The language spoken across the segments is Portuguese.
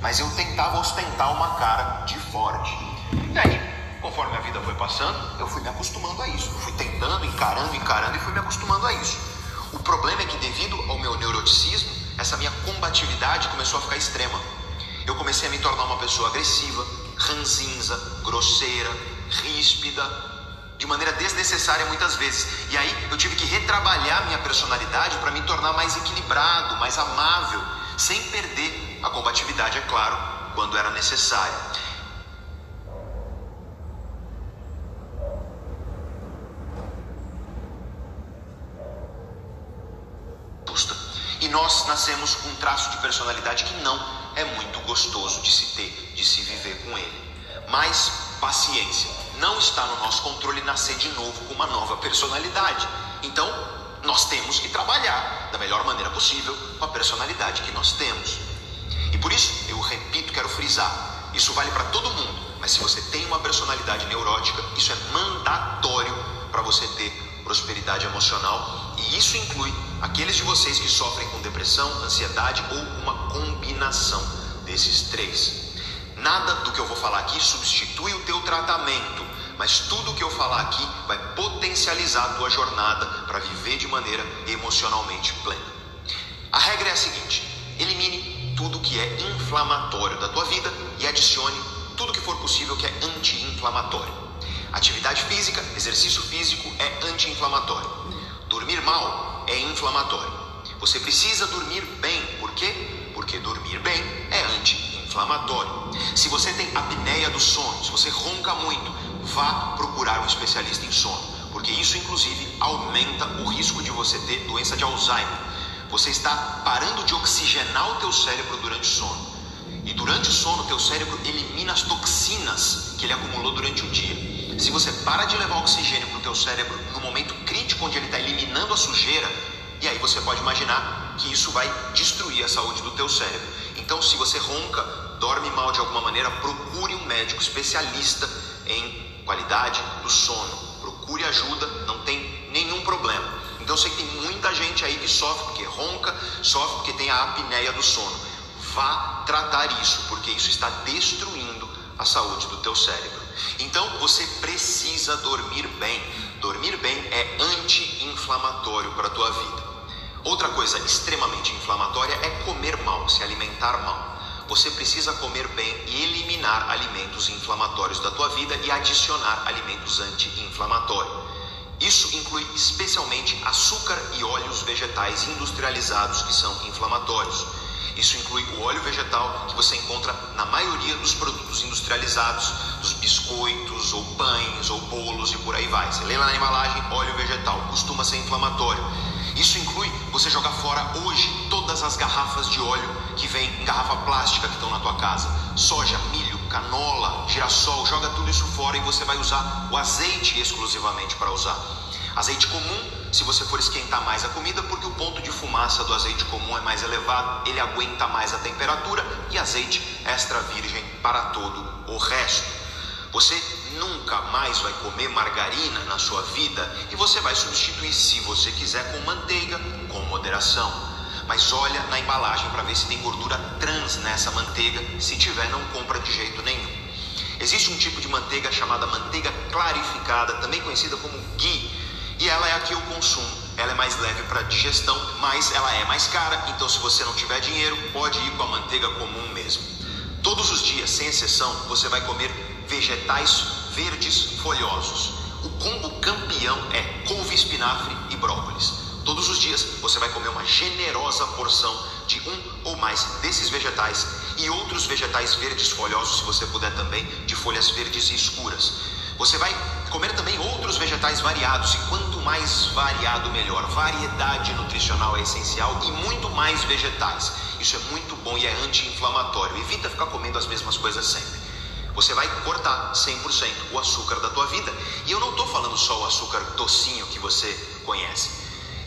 mas eu tentava ostentar uma cara de forte. E aí, conforme a vida foi passando, eu fui me acostumando a isso. Eu fui tentando, encarando, encarando e fui me acostumando a isso. O problema é que, devido ao meu neuroticismo, essa minha combatividade começou a ficar extrema. Eu comecei a me tornar uma pessoa agressiva, ranzinza, grosseira, ríspida, de maneira desnecessária muitas vezes. E aí eu tive que retrabalhar minha personalidade para me tornar mais equilibrado, mais amável, sem perder a combatividade, é claro, quando era necessário. E nós nascemos com um traço de personalidade que não é muito gostoso de se ter, de se viver com ele. Mas paciência, não está no nosso controle nascer de novo com uma nova personalidade. Então, nós temos que trabalhar da melhor maneira possível com a personalidade que nós temos. E por isso, eu repito, quero frisar: isso vale para todo mundo, mas se você tem uma personalidade neurótica, isso é mandatório para você ter prosperidade emocional e isso inclui aqueles de vocês que sofrem com depressão, ansiedade ou uma combinação desses três. Nada do que eu vou falar aqui substitui o teu tratamento, mas tudo o que eu falar aqui vai potencializar a tua jornada para viver de maneira emocionalmente plena. A regra é a seguinte: elimine tudo que é inflamatório da tua vida e adicione tudo que for possível que é anti-inflamatório. Atividade física, exercício físico é anti-inflamatório. Dormir mal é inflamatório. Você precisa dormir bem, por quê? Porque dormir bem é anti-inflamatório. Se você tem apneia do sono, se você ronca muito, vá procurar um especialista em sono, porque isso inclusive aumenta o risco de você ter doença de Alzheimer. Você está parando de oxigenar o teu cérebro durante o sono. E durante o sono, o teu cérebro elimina as toxinas que ele acumulou durante o dia. Se você para de levar oxigênio para o teu cérebro no momento crítico onde ele está eliminando a sujeira, e aí você pode imaginar que isso vai destruir a saúde do teu cérebro. Então, se você ronca, dorme mal de alguma maneira, procure um médico especialista em qualidade do sono. Procure ajuda, não tem nenhum problema. Então, eu sei que tem muita gente aí que sofre porque ronca, sofre porque tem a apneia do sono. Vá tratar isso, porque isso está destruindo a saúde do teu cérebro. Então, você precisa dormir bem. Dormir bem é anti-inflamatório para a tua vida. Outra coisa extremamente inflamatória é comer mal, se alimentar mal. Você precisa comer bem e eliminar alimentos inflamatórios da tua vida e adicionar alimentos anti-inflamatórios. Isso inclui especialmente açúcar e óleos vegetais industrializados que são inflamatórios. Isso inclui o óleo vegetal que você encontra na maioria dos produtos industrializados, dos biscoitos ou pães ou bolos e por aí vai. Você lê lá na embalagem óleo vegetal, costuma ser inflamatório. Isso inclui você jogar fora hoje todas as garrafas de óleo que vem em garrafa plástica que estão na tua casa. Soja, milho, canola, girassol, joga tudo isso fora e você vai usar o azeite exclusivamente para usar. Azeite comum, se você for esquentar mais a comida, porque o ponto de fumaça do azeite comum é mais elevado, ele aguenta mais a temperatura, e azeite extra virgem para todo o resto. Você nunca mais vai comer margarina na sua vida e você vai substituir, se você quiser, com manteiga, com moderação. Mas olha na embalagem para ver se tem gordura trans nessa manteiga. Se tiver, não compra de jeito nenhum. Existe um tipo de manteiga chamada manteiga clarificada, também conhecida como ghee, e ela é a que eu consumo. Ela é mais leve para digestão, mas ela é mais cara. Então, se você não tiver dinheiro, pode ir com a manteiga comum mesmo. Todos os dias, sem exceção, você vai comer vegetais verdes folhosos. O combo campeão é couve, espinafre e brócolis. Todos os dias você vai comer uma generosa porção de um ou mais desses vegetais e outros vegetais verdes folhosos, se você puder também, de folhas verdes e escuras. Você vai comer também outros vegetais variados e quanto mais variado melhor. Variedade nutricional é essencial e muito mais vegetais. Isso é muito bom e é anti-inflamatório. Evita ficar comendo as mesmas coisas sempre. Você vai cortar 100% o açúcar da tua vida. E eu não estou falando só o açúcar docinho que você conhece.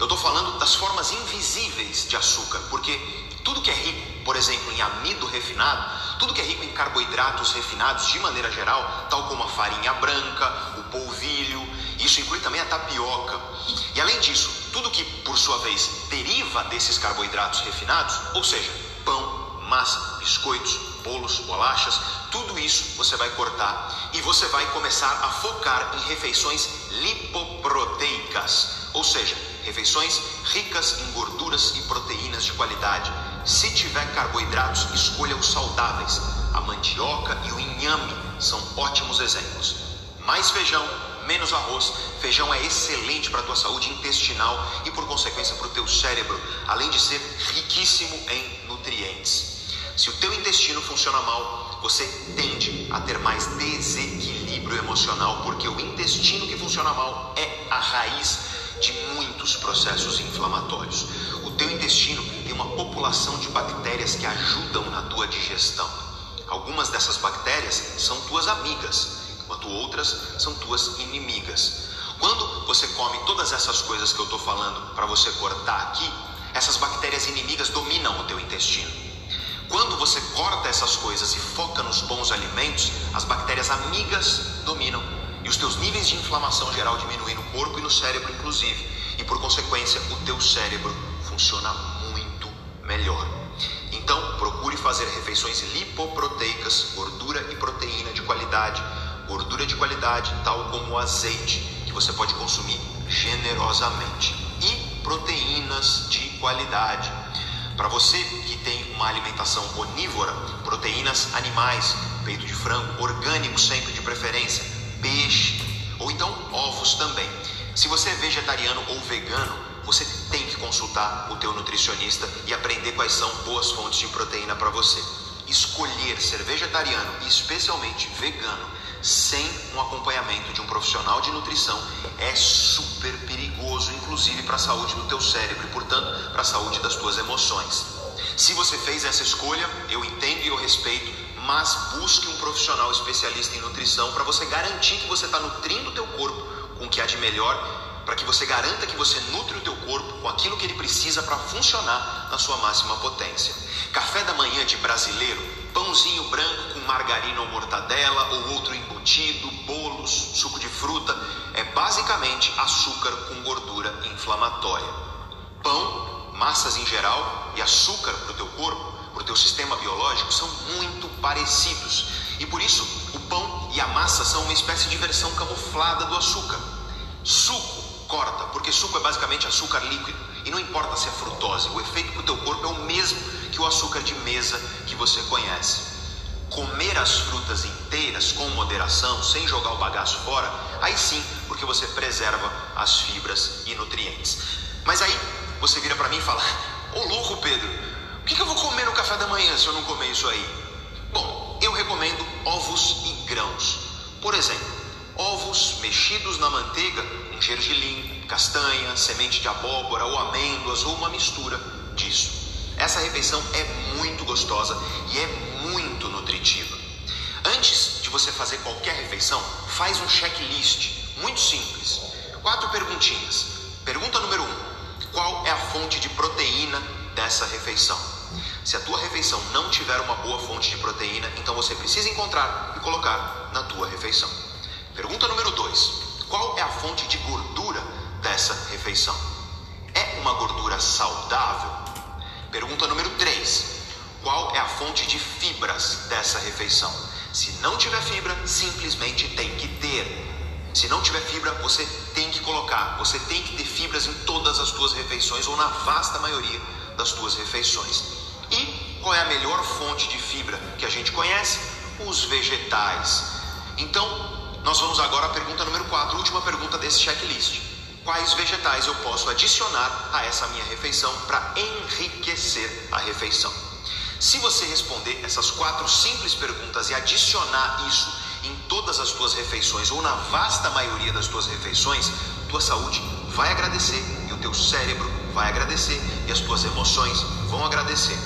Eu estou falando das formas invisíveis de açúcar, porque tudo que é rico, por exemplo, em amido refinado, tudo que é rico em carboidratos refinados de maneira geral, tal como a farinha branca, o polvilho, isso inclui também a tapioca. E além disso, tudo que por sua vez deriva desses carboidratos refinados, ou seja, pão, massa, biscoitos, bolos, bolachas, tudo isso você vai cortar e você vai começar a focar em refeições lipoproteicas, ou seja, refeições ricas em gorduras e proteínas de qualidade. Se tiver carboidratos, escolha os saudáveis. A mandioca e o inhame são ótimos exemplos. Mais feijão, menos arroz. Feijão é excelente para a tua saúde intestinal e por consequência para o teu cérebro, além de ser riquíssimo em nutrientes. Se o teu intestino funciona mal, você tende a ter mais desequilíbrio emocional, porque o intestino que funciona mal é a raiz de muitos processos inflamatórios. O teu intestino tem uma população de bactérias que ajudam na tua digestão. Algumas dessas bactérias são tuas amigas, enquanto outras são tuas inimigas. Quando você come todas essas coisas que eu estou falando para você cortar aqui, essas bactérias inimigas dominam o teu intestino. Quando você corta essas coisas e foca nos bons alimentos, as bactérias amigas dominam e os teus níveis de inflamação geral diminuem no corpo e no cérebro, inclusive, e por consequência, o teu cérebro funciona muito melhor. Então, procure fazer refeições lipoproteicas, gordura e proteína de qualidade, gordura de qualidade, tal como o azeite, que você pode consumir generosamente, e proteínas de qualidade. Para você que tem uma alimentação onívora, proteínas animais, peito de frango, orgânico sempre de preferência, peixe ou então ovos também. Se você é vegetariano ou vegano, você tem que consultar o teu nutricionista e aprender quais são boas fontes de proteína para você. Escolher ser vegetariano e especialmente vegano sem um acompanhamento de um profissional de nutrição é super perigoso, inclusive para a saúde do teu cérebro e, portanto, para a saúde das tuas emoções. Se você fez essa escolha, eu entendo e eu respeito, mas busque um profissional especialista em nutrição para você garantir que você está nutrindo o teu corpo com o que há de melhor, para que você garanta que você nutre o teu corpo com aquilo que ele precisa para funcionar na sua máxima potência. Café da manhã de brasileiro, pãozinho branco com margarina ou mortadela ou outro embutido, bolos, suco de fruta, é basicamente açúcar com gordura inflamatória. Pão, massas em geral e açúcar para o teu corpo, para o teu sistema biológico são muito parecidos. E por isso o pão e a massa são uma espécie de versão camuflada do açúcar. Suco corta, porque suco é basicamente açúcar líquido. E não importa se é frutose, o efeito para o teu corpo é o mesmo que o açúcar de mesa que você conhece. Comer as frutas inteiras com moderação, sem jogar o bagaço fora, aí sim, porque você preserva as fibras e nutrientes. Mas aí você vira para mim e fala: Ô louco Pedro, o que, que eu vou comer no café da manhã se eu não comer isso aí? Bom, eu recomendo ovos e grãos. Por exemplo, ovos mexidos na manteiga, um gergelim, castanha, semente de abóbora ou amêndoas ou uma mistura disso. Essa refeição é muito gostosa e é muito nutritiva. Antes de você fazer qualquer refeição, faz um checklist muito simples. Quatro perguntinhas. Pergunta número um: qual é a fonte de proteína dessa refeição? Se a tua refeição não tiver uma boa fonte de proteína, então você precisa encontrar e colocar na tua refeição. Pergunta número dois: qual é a fonte de gordura dessa refeição? É uma gordura saudável? Pergunta número 3: Qual é a fonte de fibras dessa refeição? Se não tiver fibra, simplesmente tem que ter. Se não tiver fibra, você tem que colocar. Você tem que ter fibras em todas as tuas refeições ou na vasta maioria das tuas refeições. E qual é a melhor fonte de fibra que a gente conhece? Os vegetais. Então, nós vamos agora à pergunta número 4, última pergunta desse checklist quais vegetais eu posso adicionar a essa minha refeição para enriquecer a refeição. Se você responder essas quatro simples perguntas e adicionar isso em todas as tuas refeições ou na vasta maioria das tuas refeições, tua saúde vai agradecer teu cérebro vai agradecer e as tuas emoções vão agradecer.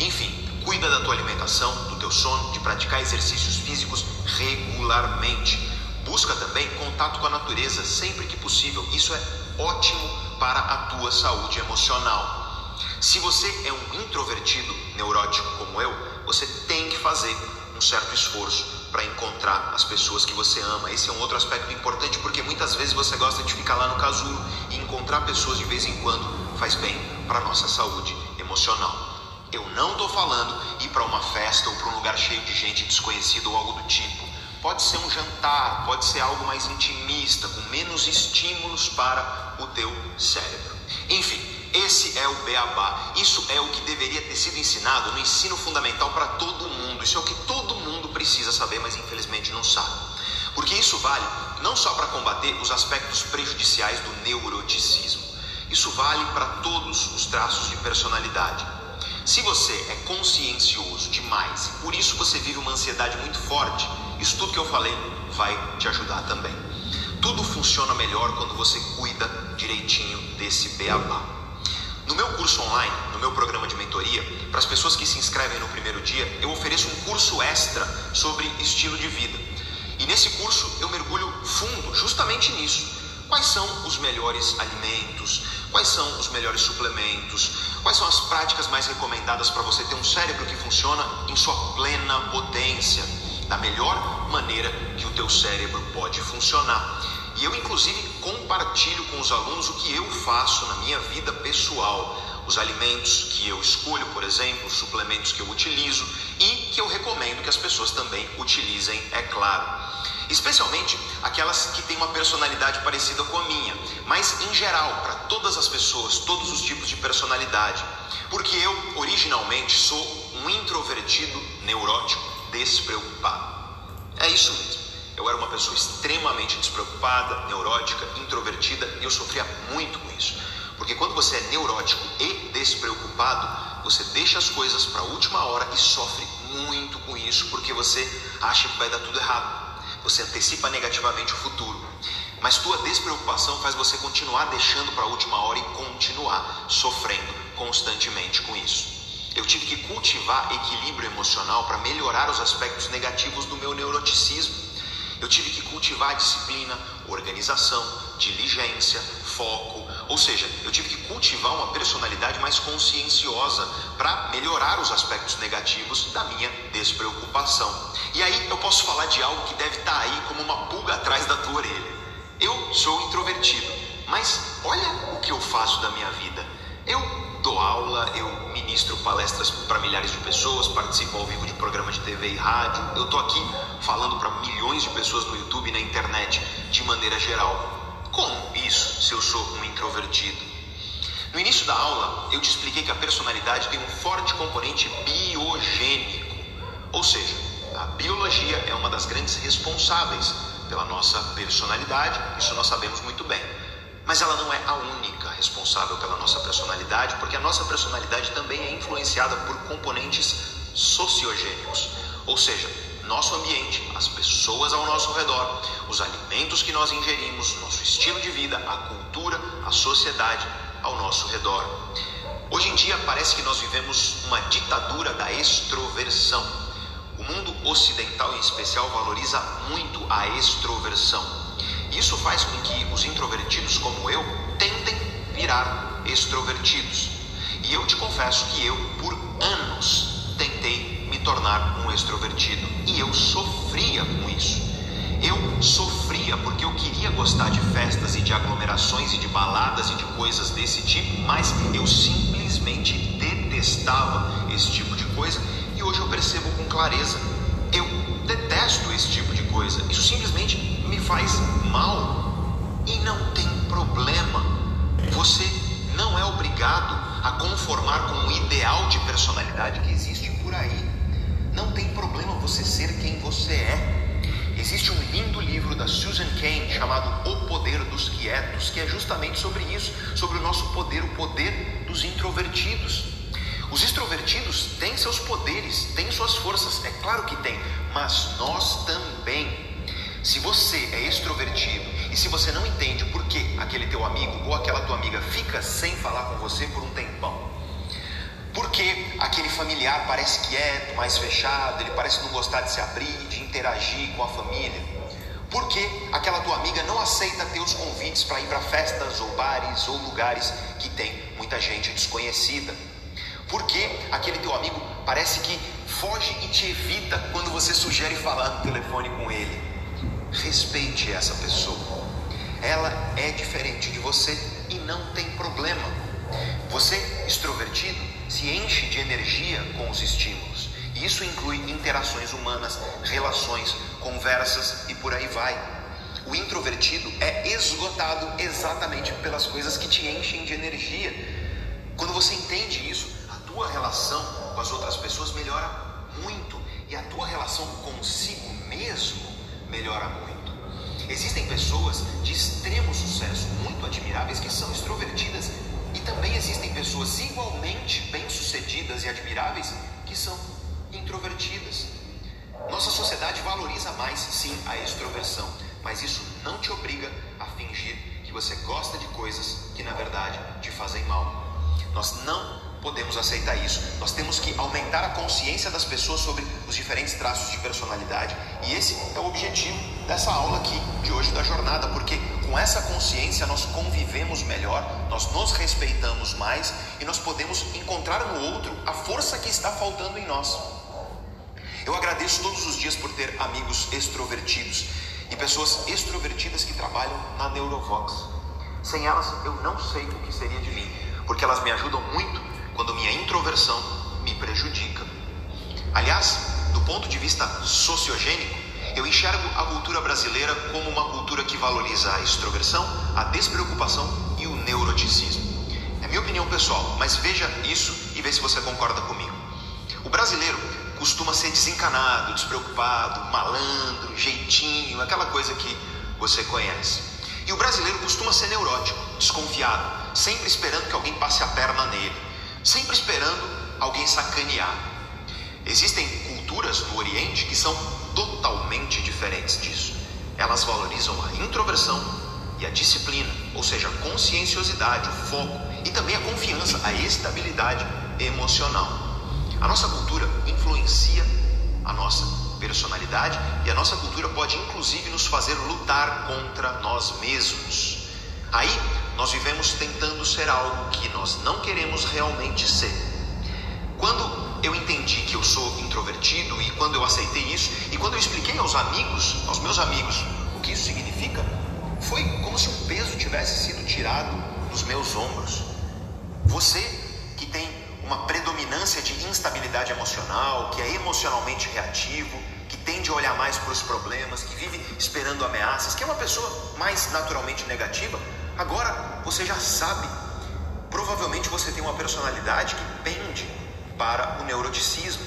Enfim, cuida da tua alimentação, do teu sono, de praticar exercícios físicos regularmente Busca também contato com a natureza sempre que possível. Isso é ótimo para a tua saúde emocional. Se você é um introvertido neurótico como eu, você tem que fazer um certo esforço para encontrar as pessoas que você ama. Esse é um outro aspecto importante porque muitas vezes você gosta de ficar lá no casulo e encontrar pessoas de vez em quando faz bem para nossa saúde emocional. Eu não estou falando ir para uma festa ou para um lugar cheio de gente desconhecida ou algo do tipo. Pode ser um jantar, pode ser algo mais intimista, com menos estímulos para o teu cérebro. Enfim, esse é o beabá. Isso é o que deveria ter sido ensinado no ensino fundamental para todo mundo. Isso é o que todo mundo precisa saber, mas infelizmente não sabe. Porque isso vale não só para combater os aspectos prejudiciais do neuroticismo, isso vale para todos os traços de personalidade. Se você é consciencioso demais e por isso você vive uma ansiedade muito forte, isso tudo que eu falei vai te ajudar também. Tudo funciona melhor quando você cuida direitinho desse beabá. No meu curso online, no meu programa de mentoria, para as pessoas que se inscrevem no primeiro dia, eu ofereço um curso extra sobre estilo de vida. E nesse curso eu mergulho fundo justamente nisso. Quais são os melhores alimentos? Quais são os melhores suplementos? Quais são as práticas mais recomendadas para você ter um cérebro que funciona em sua plena potência, da melhor maneira que o teu cérebro pode funcionar? E eu inclusive compartilho com os alunos o que eu faço na minha vida pessoal, os alimentos que eu escolho, por exemplo, os suplementos que eu utilizo e que eu recomendo que as pessoas também utilizem, é claro especialmente aquelas que têm uma personalidade parecida com a minha, mas em geral, para todas as pessoas, todos os tipos de personalidade, porque eu originalmente sou um introvertido neurótico despreocupado. É isso mesmo. Eu era uma pessoa extremamente despreocupada, neurótica, introvertida e eu sofria muito com isso. Porque quando você é neurótico e despreocupado, você deixa as coisas para a última hora e sofre muito com isso, porque você acha que vai dar tudo errado. Você antecipa negativamente o futuro. Mas tua despreocupação faz você continuar deixando para a última hora e continuar sofrendo constantemente com isso. Eu tive que cultivar equilíbrio emocional para melhorar os aspectos negativos do meu neuroticismo. Eu tive que cultivar disciplina, organização, diligência, foco, ou seja, eu tive que cultivar uma personalidade mais conscienciosa para melhorar os aspectos negativos da minha despreocupação. E aí eu posso falar de algo que deve estar tá aí como uma pulga atrás da tua orelha. Eu sou introvertido, mas olha o que eu faço da minha vida. Eu dou aula, eu ministro palestras para milhares de pessoas, participo ao vivo de programas de TV e rádio. Eu estou aqui falando para milhões de pessoas no YouTube e na internet de maneira geral. Como isso se eu sou um introvertido? No início da aula, eu te expliquei que a personalidade tem um forte componente biogênico, ou seja, a biologia é uma das grandes responsáveis pela nossa personalidade, isso nós sabemos muito bem. Mas ela não é a única responsável pela nossa personalidade, porque a nossa personalidade também é influenciada por componentes sociogênicos, ou seja, nosso ambiente, as pessoas ao nosso redor, os alimentos que nós ingerimos, nosso estilo de vida, a cultura, a sociedade ao nosso redor. Hoje em dia parece que nós vivemos uma ditadura da extroversão. O mundo ocidental em especial valoriza muito a extroversão. Isso faz com que os introvertidos como eu tentem virar extrovertidos. E eu te confesso que eu, por anos, tentei me tornar um extrovertido. E eu sofria com isso. Eu sofria porque eu queria gostar de festas e de aglomerações e de baladas e de coisas desse tipo, mas eu simplesmente detestava esse tipo de coisa e hoje eu percebo com clareza. Eu detesto esse tipo de coisa. Isso simplesmente me faz mal e não tem problema. Você não é obrigado a conformar com o ideal de personalidade que existe por aí. Não tem problema você ser quem você é. Existe um lindo livro da Susan Cain chamado O Poder dos Quietos, que é justamente sobre isso, sobre o nosso poder, o poder dos introvertidos. Os extrovertidos têm seus poderes, têm suas forças, é claro que tem, mas nós também. Se você é extrovertido e se você não entende que aquele teu amigo ou aquela tua amiga fica sem falar com você por um tempão, porque aquele familiar parece quieto, mais fechado, ele parece não gostar de se abrir, de interagir com a família. Porque aquela tua amiga não aceita teus convites para ir para festas ou bares ou lugares que tem muita gente desconhecida. Porque aquele teu amigo parece que foge e te evita quando você sugere falar no telefone com ele. Respeite essa pessoa. Ela é diferente de você e não tem problema. Você, extrovertido, se enche de energia com os estímulos. E isso inclui interações humanas, relações, conversas e por aí vai. O introvertido é esgotado exatamente pelas coisas que te enchem de energia. Quando você entende isso, a tua relação com as outras pessoas melhora muito e a tua relação consigo mesmo melhora muito. Existem pessoas de extremo sucesso, muito admiráveis, que são extrovertidas, e também existem pessoas igualmente bem-sucedidas e admiráveis que são introvertidas. Nossa sociedade valoriza mais, sim, a extroversão, mas isso não te obriga a fingir que você gosta de coisas que na verdade te fazem mal. Nós não podemos aceitar isso. Nós temos que aumentar a consciência das pessoas sobre os diferentes traços de personalidade. E esse é o objetivo dessa aula aqui, de hoje da jornada, porque com essa consciência nós convivemos melhor, nós nos respeitamos mais e nós podemos encontrar no outro a força que está faltando em nós. Eu agradeço todos os dias por ter amigos extrovertidos e pessoas extrovertidas que trabalham na Neurovox. Sem elas eu não sei o que seria de mim, porque elas me ajudam muito quando minha introversão me prejudica. Aliás, do ponto de vista sociogênico, eu enxergo a cultura brasileira como uma cultura que valoriza a extroversão, a despreocupação e o neuroticismo. É minha opinião pessoal, mas veja isso e vê se você concorda comigo. O brasileiro costuma ser desencanado, despreocupado, malandro, jeitinho, aquela coisa que você conhece. E o brasileiro costuma ser neurótico, desconfiado, sempre esperando que alguém passe a perna nele sempre esperando alguém sacanear. Existem culturas no Oriente que são totalmente diferentes disso. Elas valorizam a introversão e a disciplina, ou seja, a conscienciosidade, o foco e também a confiança, a estabilidade emocional. A nossa cultura influencia a nossa personalidade e a nossa cultura pode inclusive nos fazer lutar contra nós mesmos. Aí nós vivemos tentando ser algo que nós não queremos realmente ser. Quando eu entendi que eu sou introvertido e quando eu aceitei isso e quando eu expliquei aos amigos, aos meus amigos, o que isso significa, foi como se um peso tivesse sido tirado dos meus ombros. Você que tem uma predominância de instabilidade emocional, que é emocionalmente reativo, que tende a olhar mais para os problemas, que vive esperando ameaças, que é uma pessoa mais naturalmente negativa, Agora você já sabe. Provavelmente você tem uma personalidade que pende para o neuroticismo.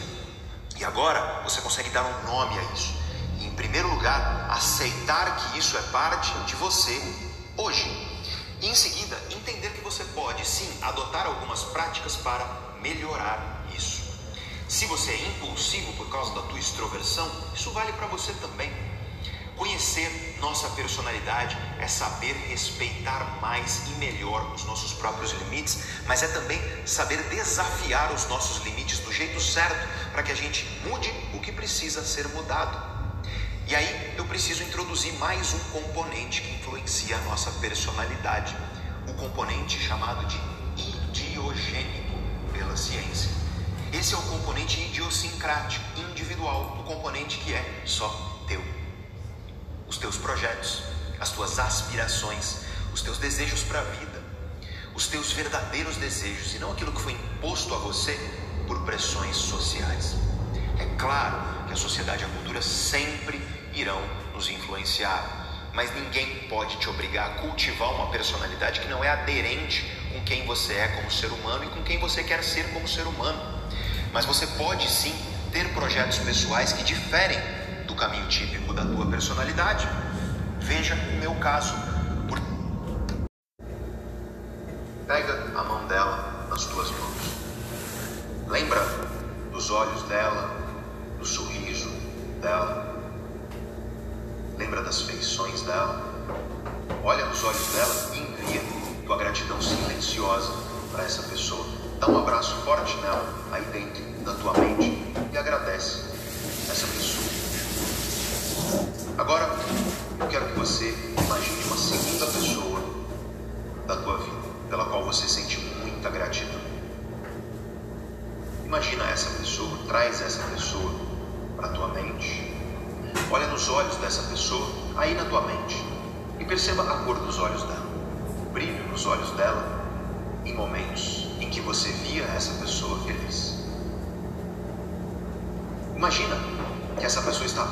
E agora você consegue dar um nome a isso. E, em primeiro lugar, aceitar que isso é parte de você hoje. E em seguida, entender que você pode sim adotar algumas práticas para melhorar isso. Se você é impulsivo por causa da tua extroversão, isso vale para você também. Conhecer nossa personalidade é saber respeitar mais e melhor os nossos próprios limites, mas é também saber desafiar os nossos limites do jeito certo para que a gente mude o que precisa ser mudado. E aí eu preciso introduzir mais um componente que influencia a nossa personalidade, o componente chamado de idiogênico pela ciência. Esse é o componente idiosincrático, individual, o componente que é só teu os teus projetos, as tuas aspirações, os teus desejos para a vida, os teus verdadeiros desejos e não aquilo que foi imposto a você por pressões sociais. É claro que a sociedade e a cultura sempre irão nos influenciar, mas ninguém pode te obrigar a cultivar uma personalidade que não é aderente com quem você é como ser humano e com quem você quer ser como ser humano. Mas você pode sim ter projetos pessoais que diferem caminho típico da tua personalidade. Veja o meu caso. Pega a mão dela nas tuas mãos. Lembra dos olhos dela, do sorriso dela. Lembra das feições dela. Olha nos olhos dela e envia tua gratidão silenciosa para essa pessoa. Dá um abraço forte nela, aí dentro da tua mente, e agradece essa pessoa. Agora, eu quero que você imagine uma segunda pessoa da tua vida, pela qual você sente muita gratidão. Imagina essa pessoa, traz essa pessoa para tua mente. Olha nos olhos dessa pessoa aí na tua mente e perceba a cor dos olhos dela, o brilho nos olhos dela em momentos em que você via essa pessoa feliz. Imagina que essa pessoa está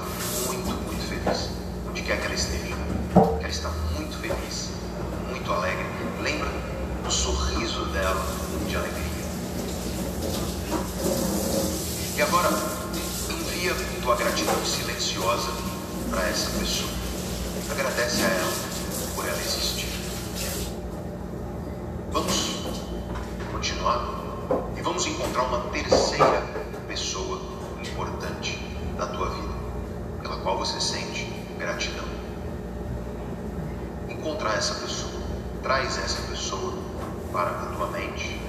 muito feliz, onde quer que ela esteja. Que ela está muito feliz, muito alegre. Lembra do sorriso dela de alegria. E agora, envia tua gratidão silenciosa para essa pessoa. Agradece a ela por ela existir. Vamos continuar e vamos encontrar uma terceira pessoa importante da tua vida pela qual você sente gratidão. Encontrar essa pessoa, traz essa pessoa para a tua mente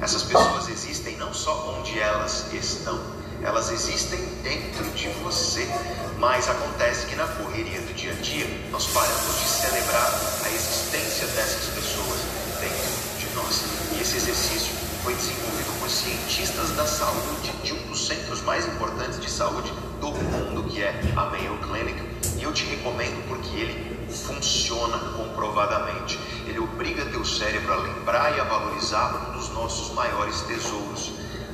Essas pessoas existem não só onde elas estão, elas existem dentro de você. Mas acontece que na correria do dia a dia, nós paramos de celebrar a existência dessas pessoas dentro de nós. E esse exercício foi desenvolvido por cientistas da saúde de um dos centros mais importantes de saúde do mundo, que é a Mayo Clinic. E eu te recomendo porque ele funciona comprovadamente. Ele obriga teu cérebro a lembrar e a valorizar um dos nossos maiores tesouros,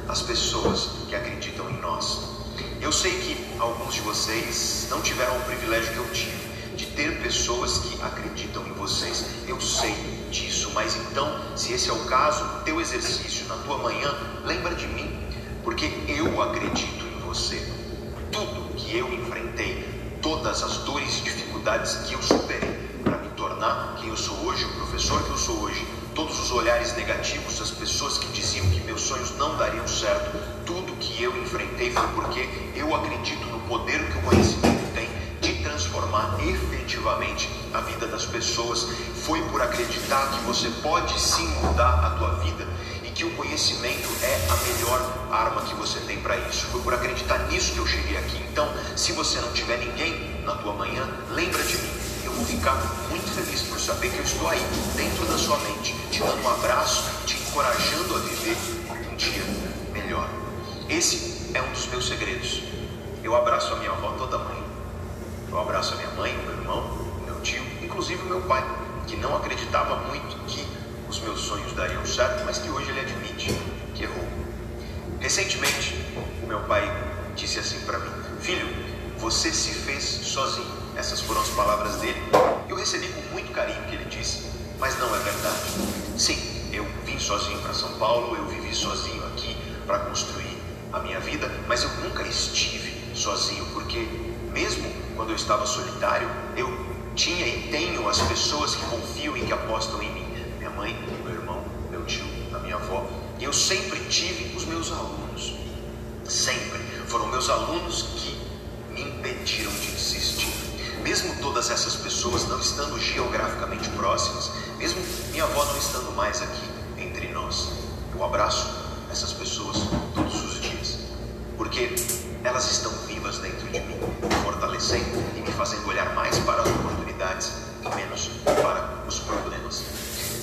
as pessoas que acreditam em nós. Eu sei que alguns de vocês não tiveram o privilégio que eu tive de ter pessoas que acreditam em vocês. Eu sei disso, mas então, se esse é o caso, teu exercício na tua manhã, lembra de mim, porque eu acredito em você. Tudo que eu enfrentei, todas as dores e dificuldades dificuldades que eu superei para me tornar quem eu sou hoje, o professor que eu sou hoje, todos os olhares negativos, as pessoas que diziam que meus sonhos não dariam certo, tudo que eu enfrentei foi porque eu acredito no poder que o conhecimento tem de transformar efetivamente a vida das pessoas. Foi por acreditar que você pode sim mudar a tua vida e que o conhecimento é a melhor arma que você tem para isso. Foi por acreditar nisso que eu cheguei aqui. Então, se você não tiver ninguém na tua manhã, lembra de mim vou ficar muito feliz por saber que eu estou aí, dentro da sua mente, te dando um abraço, te encorajando a viver um dia melhor. Esse é um dos meus segredos. Eu abraço a minha avó toda mãe. Eu abraço a minha mãe, meu irmão, meu tio, inclusive meu pai, que não acreditava muito que os meus sonhos dariam certo, mas que hoje ele admite que errou. Recentemente, o meu pai disse assim para mim: Filho, você se fez sozinho. Essas foram as palavras dele. Eu recebi com muito carinho o que ele disse, mas não é verdade. Sim, eu vim sozinho para São Paulo, eu vivi sozinho aqui para construir a minha vida, mas eu nunca estive sozinho, porque mesmo quando eu estava solitário, eu tinha e tenho as pessoas que confiam e que apostam em mim. Minha mãe, meu irmão, meu tio, a minha avó. E eu sempre tive os meus alunos. Sempre. Foram meus alunos que impediram de insistir mesmo todas essas pessoas não estando geograficamente próximas, mesmo minha avó não estando mais aqui entre nós, eu abraço essas pessoas todos os dias, porque elas estão vivas dentro de mim, me fortalecendo e me fazendo olhar mais para as oportunidades e menos para os problemas.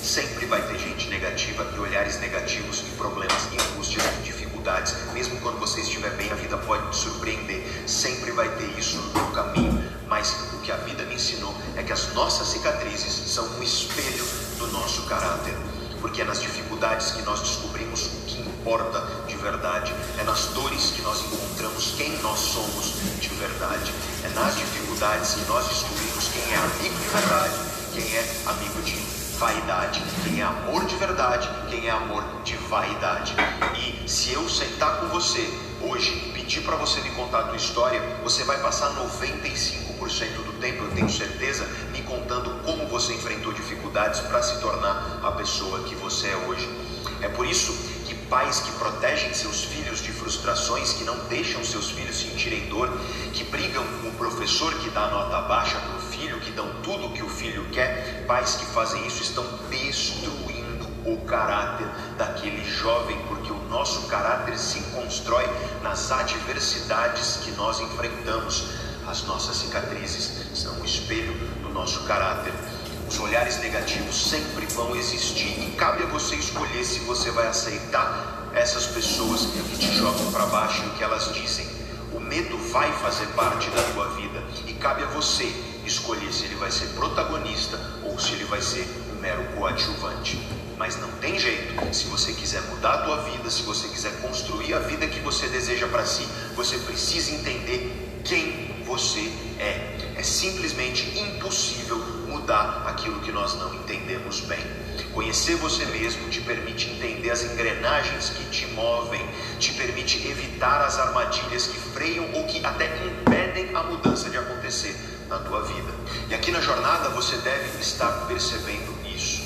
Sempre vai ter gente negativa e olhares negativos e problemas e angústias e dificuldades. Mesmo quando você estiver bem, a vida pode te surpreender. Sempre vai ter isso no caminho. Mas o que a vida me ensinou é que as nossas cicatrizes são um espelho do nosso caráter. Porque é nas dificuldades que nós descobrimos o que importa de verdade. É nas dores que nós encontramos quem nós somos de verdade. É nas dificuldades que nós descobrimos quem é amigo de verdade, quem é amigo de vaidade, quem é amor de verdade, quem é amor de vaidade. E se eu sentar com você hoje, pedir para você me contar a tua história, você vai passar 95 do tempo, eu tenho certeza, me contando como você enfrentou dificuldades para se tornar a pessoa que você é hoje. É por isso que pais que protegem seus filhos de frustrações, que não deixam seus filhos sentirem dor, que brigam com o professor que dá nota baixa para filho, que dão tudo o que o filho quer, pais que fazem isso estão destruindo o caráter daquele jovem, porque o nosso caráter se constrói nas adversidades que nós enfrentamos. As nossas cicatrizes são um espelho do nosso caráter. Os olhares negativos sempre vão existir e cabe a você escolher se você vai aceitar essas pessoas que te jogam para baixo e o que elas dizem. O medo vai fazer parte da tua vida e cabe a você escolher se ele vai ser protagonista ou se ele vai ser um mero coadjuvante. Mas não tem jeito. Se você quiser mudar a tua vida, se você quiser construir a vida que você deseja para si, você precisa entender quem você é. É simplesmente impossível mudar aquilo que nós não entendemos bem. Conhecer você mesmo te permite entender as engrenagens que te movem, te permite evitar as armadilhas que freiam ou que até impedem a mudança de acontecer na tua vida. E aqui na jornada você deve estar percebendo isso.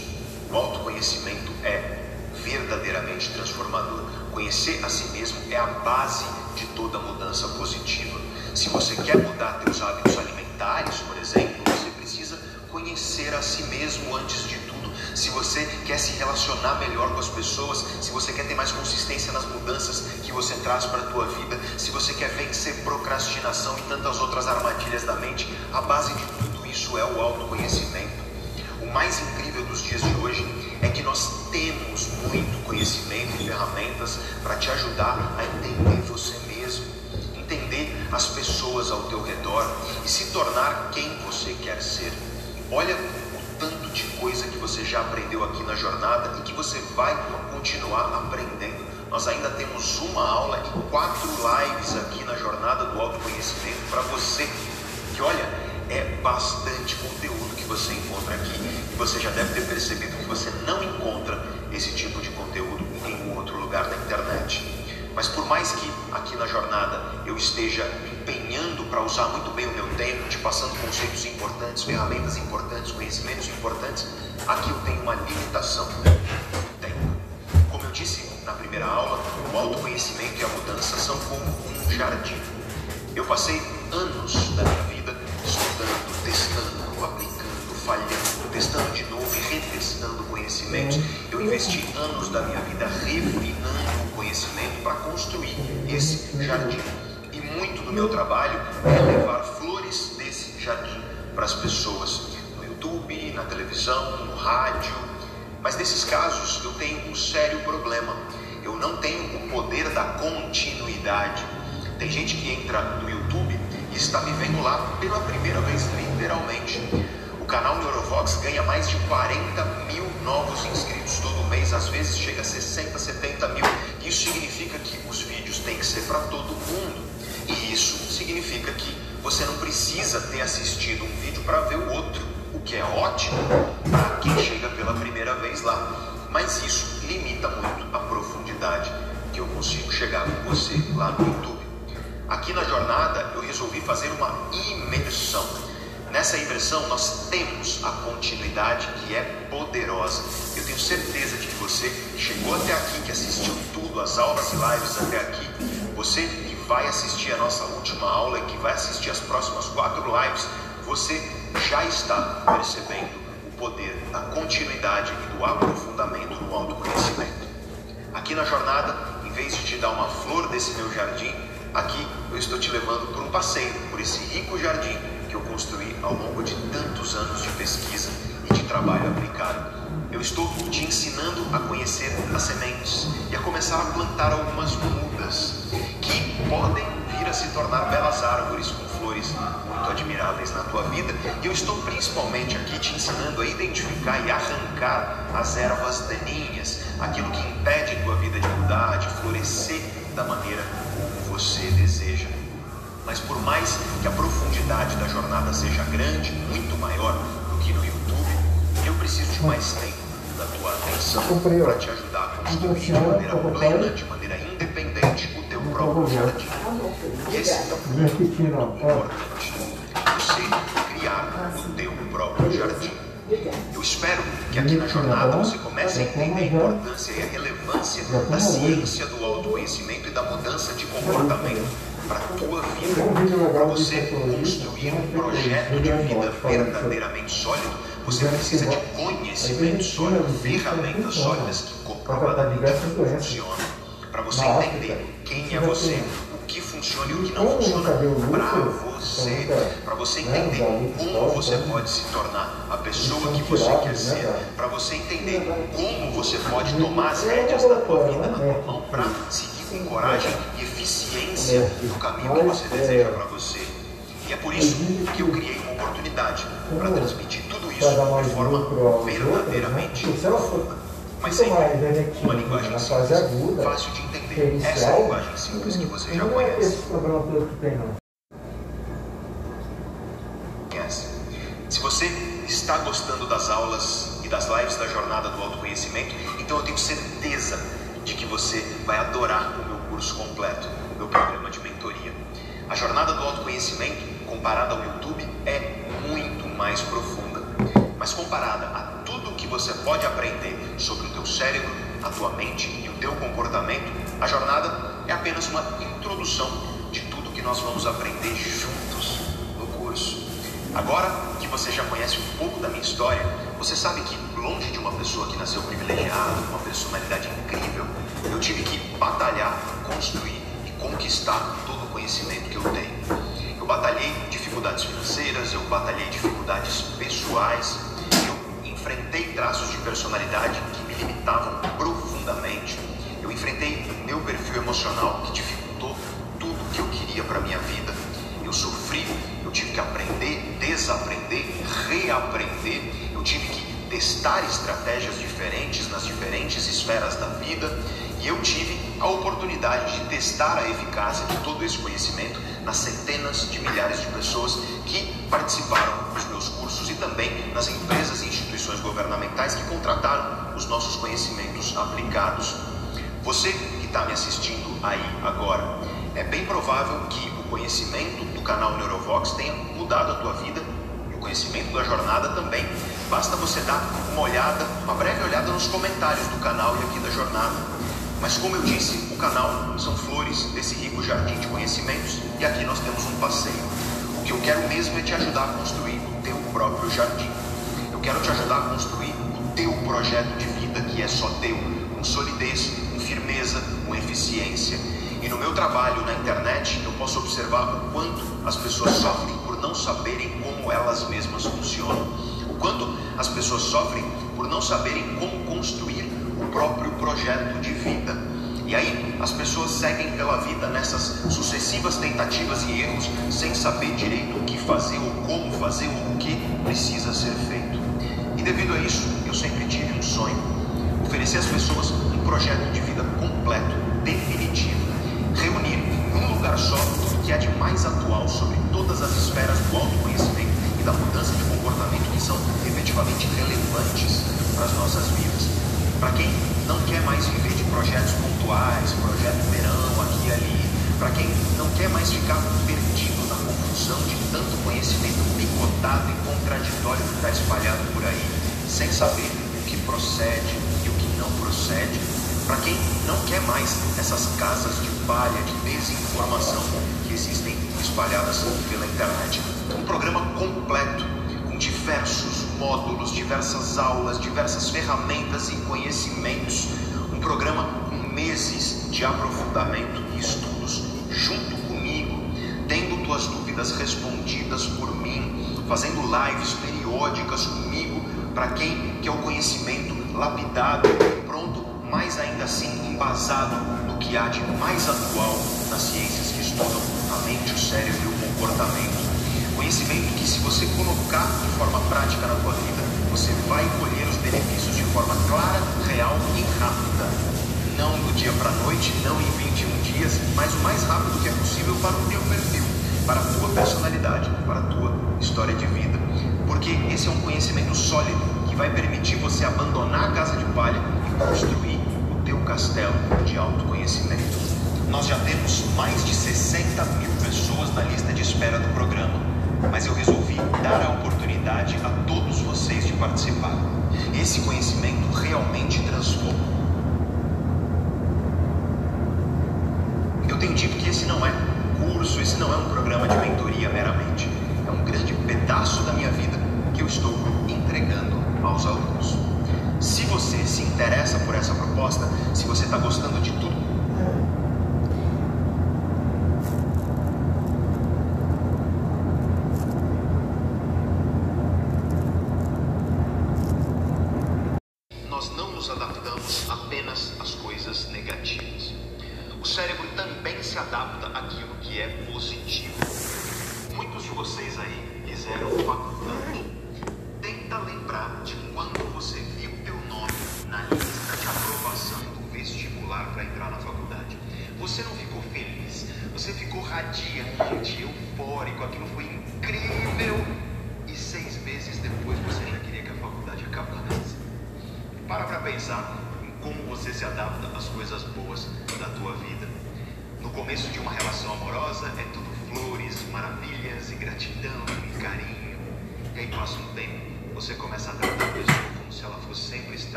O autoconhecimento é verdadeiramente transformador. Conhecer a si mesmo é a base de toda mudança positiva. Se você quer mudar seus hábitos alimentares, por exemplo, você precisa conhecer a si mesmo antes de. Se você quer se relacionar melhor com as pessoas, se você quer ter mais consistência nas mudanças que você traz para a tua vida, se você quer vencer procrastinação e tantas outras armadilhas da mente, a base de tudo isso é o autoconhecimento. O mais incrível dos dias de hoje é que nós temos muito conhecimento e ferramentas para te ajudar a entender você mesmo entender as pessoas ao teu redor e se tornar quem você quer ser. Olha tanto de coisa que você já aprendeu aqui na jornada e que você vai continuar aprendendo. Nós ainda temos uma aula e quatro lives aqui na jornada do autoconhecimento para você. Que olha, é bastante conteúdo que você encontra aqui. E você já deve ter percebido que você não encontra esse tipo de conteúdo em nenhum outro lugar da internet. Mas por mais que aqui na jornada eu esteja empenhando para usar muito bem o meu tempo, te passando conceitos importantes, ferramentas importantes, conhecimentos importantes, aqui eu tenho uma limitação. Tempo. Como eu disse na primeira aula, o autoconhecimento e a mudança são como um jardim. Eu passei anos da minha vida estudando, testando, aplicando, falhando, testando de novo e retestando conhecimentos. Eu investi anos da minha vida refinando o conhecimento para construir esse jardim. E muito do meu trabalho é levar flores desse jardim para as pessoas no YouTube, na televisão, no rádio. Mas nesses casos eu tenho um sério problema. Eu não tenho o poder da continuidade. Tem gente que entra no YouTube e está me vendo lá pela primeira vez, literalmente. Canal Neurovox ganha mais de 40 mil novos inscritos todo mês, às vezes chega a 60, 70 mil. Isso significa que os vídeos têm que ser para todo mundo. E isso significa que você não precisa ter assistido um vídeo para ver o outro, o que é ótimo para quem chega pela primeira vez lá. Mas isso limita muito a profundidade que eu consigo chegar com você lá no YouTube. Aqui na jornada eu resolvi fazer uma imersão. Nessa imersão nós temos a continuidade que é poderosa. Eu tenho certeza de que você chegou até aqui, que assistiu tudo, as aulas e lives até aqui. Você que vai assistir a nossa última aula e que vai assistir as próximas quatro lives, você já está percebendo o poder da continuidade e do aprofundamento no autoconhecimento. Aqui na jornada, em vez de te dar uma flor desse meu jardim, Aqui eu estou te levando por um passeio, por esse rico jardim que eu construí ao longo de tantos anos de pesquisa e de trabalho aplicado. Eu estou te ensinando a conhecer as sementes e a começar a plantar algumas mudas que podem vir a se tornar belas árvores com flores muito admiráveis na tua vida. E eu estou principalmente aqui te ensinando a identificar e arrancar as ervas daninhas, aquilo que impede tua vida de mudar, de florescer da maneira você deseja. Mas por mais que a profundidade da jornada seja grande, muito maior do que no YouTube, eu preciso de mais tempo da tua atenção para te ajudar a construir de maneira plena, de maneira independente, o teu próprio jardim. E esse é o ponto importante. Você criar o teu próprio jardim. Eu espero que aqui na jornada você comece a entender a importância e a relevância da ciência do autoconhecimento e da mudança de comportamento para a tua vida. Para você construir um projeto de vida verdadeiramente sólido, você precisa de conhecimento sólido, ferramentas sólidas que comprovadamente funcionam. Para você entender quem é você, que funciona e o que não funciona para você, para você entender como você pode se tornar a pessoa que você quer ser, para você entender como você pode tomar as rédeas da tua vida na tua mão para seguir com coragem e eficiência no caminho que você deseja para você. E é por isso que eu criei uma oportunidade para transmitir tudo isso de forma verdadeiramente profunda mas sempre uma linguagem simples, fácil de entender. Essa é a linguagem simples que você já conhece. Se você está gostando das aulas e das lives da jornada do autoconhecimento, então eu tenho certeza de que você vai adorar o meu curso completo, o meu programa de mentoria. A jornada do autoconhecimento, comparada ao YouTube, é muito mais profunda. Mas comparada a tudo que você pode aprender sobre o teu cérebro, a tua mente e o teu comportamento, a jornada é apenas uma introdução de tudo que nós vamos aprender juntos no curso. Agora que você já conhece um pouco da minha história, você sabe que longe de uma pessoa que nasceu privilegiada, uma personalidade incrível, eu tive que batalhar, construir conquistar todo o conhecimento que eu tenho. Eu batalhei dificuldades financeiras, eu batalhei dificuldades pessoais, enfrentei traços de personalidade que me limitavam profundamente. Eu enfrentei meu perfil emocional que dificultou tudo que eu queria para minha vida. Eu sofri, eu tive que aprender, desaprender, reaprender. Eu tive que testar estratégias diferentes nas diferentes esferas da vida e eu tive a oportunidade de testar a eficácia de todo esse conhecimento nas centenas de milhares de pessoas que participaram dos meus cursos e também nas empresas e instituições governamentais que contrataram os nossos conhecimentos aplicados. Você que está me assistindo aí agora, é bem provável que o conhecimento do canal Neurovox tenha mudado a tua vida e o conhecimento da jornada também. Basta você dar uma olhada, uma breve olhada nos comentários do canal e aqui da jornada. Mas como eu disse, o canal são flores desse rico jardim de conhecimentos e aqui nós temos um passeio. O que eu quero mesmo é te ajudar a construir o teu próprio jardim. Eu quero te ajudar a construir o teu projeto de vida que é só teu, com solidez, com firmeza, com eficiência. E no meu trabalho na internet, eu posso observar o quanto as pessoas sofrem por não saberem como elas mesmas funcionam quanto as pessoas sofrem por não saberem como construir o próprio projeto de vida. E aí as pessoas seguem pela vida nessas sucessivas tentativas e erros sem saber direito o que fazer ou como fazer ou o que precisa ser feito. E devido a isso, eu sempre tive um sonho: oferecer às pessoas um projeto de vida completo, definitivo, reunir em um lugar só tudo que há de mais atual sobre todas as esferas do autoconhecimento e da mudança de comportamento que são efetivamente relevantes para as nossas vidas. Para quem não quer mais viver de projetos pontuais, projeto verão, aqui e ali, para quem não quer mais ficar perdido na confusão de tanto conhecimento picotado e contraditório que está espalhado por aí, sem saber o que procede e o que não procede, para quem não quer mais essas casas de palha, de desinformação que existem espalhadas pela internet. Um programa completo, com diversos módulos, diversas aulas, diversas ferramentas e conhecimentos. Um programa com meses de aprofundamento e estudos junto comigo, tendo tuas dúvidas respondidas por mim, fazendo lives periódicas comigo para quem quer o conhecimento lapidado, pronto, mas ainda assim embasado no que há de mais atual nas ciências que estudam a mente, o cérebro e o comportamento. Conhecimento que, se você colocar de forma prática na tua vida, você vai colher os benefícios de forma clara, real e rápida. Não do dia para a noite, não em 21 dias, mas o mais rápido que é possível para o teu perfil, para a tua personalidade, para a tua história de vida. Porque esse é um conhecimento sólido que vai permitir você abandonar a casa de palha e construir o teu castelo de autoconhecimento. Nós já temos mais de 60 mil pessoas na lista de espera do programa, mas eu resolvi dar a oportunidade a todos vocês de participar. Esse conhecimento realmente transforma. Eu tenho dito que esse não é um curso, esse não é um programa de mentoria meramente. É um grande pedaço da minha vida que eu estou entregando aos alunos. Se você se interessa por essa proposta, se você está gostando de tudo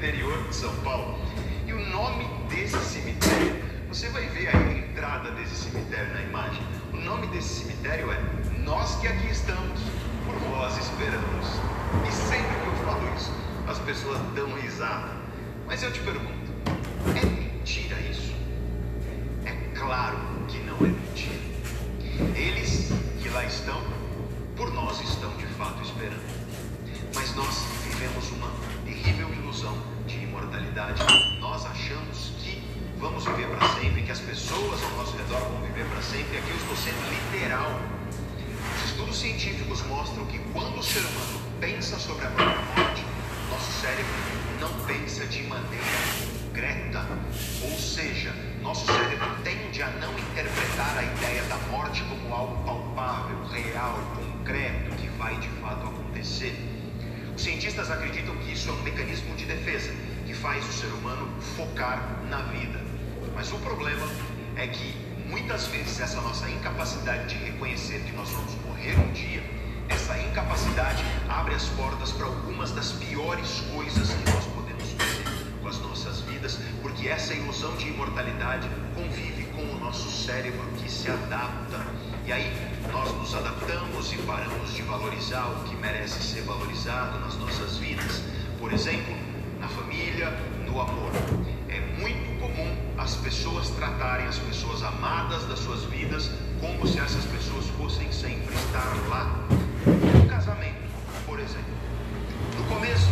interior de São Paulo e o nome desse cemitério, você vai ver aí a entrada desse cemitério na imagem. O nome desse cemitério é Nós que aqui estamos, por vós esperamos. E sempre que eu falo isso, as pessoas dão risada. Mas eu te pergunto, é mentira isso? É claro que não é mentira. Eles que lá estão, por nós estão de fato esperando. Mas nós vivemos uma ilusão de imortalidade. Nós achamos que vamos viver para sempre, que as pessoas ao nosso redor vão viver para sempre. Aqui eu estou sendo literal. Os estudos científicos mostram que quando o ser humano pensa sobre a própria morte, nosso cérebro não pensa de maneira concreta. Ou seja, nosso cérebro tende a não interpretar a ideia da morte como algo palpável, real, concreto, que vai de fato acontecer. Cientistas acreditam que isso é um mecanismo de defesa que faz o ser humano focar na vida. Mas o problema é que muitas vezes essa nossa incapacidade de reconhecer que nós vamos morrer um dia, essa incapacidade abre as portas para algumas das piores coisas que nós podemos fazer com as nossas vidas, porque essa ilusão de imortalidade convive com o nosso cérebro que se adapta. E aí nós nos adaptamos e paramos de valorizar o que merece ser valorizado nas nossas vidas. Por exemplo, na família, no amor. É muito comum as pessoas tratarem as pessoas amadas das suas vidas como se essas pessoas fossem sempre estar lá. No casamento, por exemplo. No começo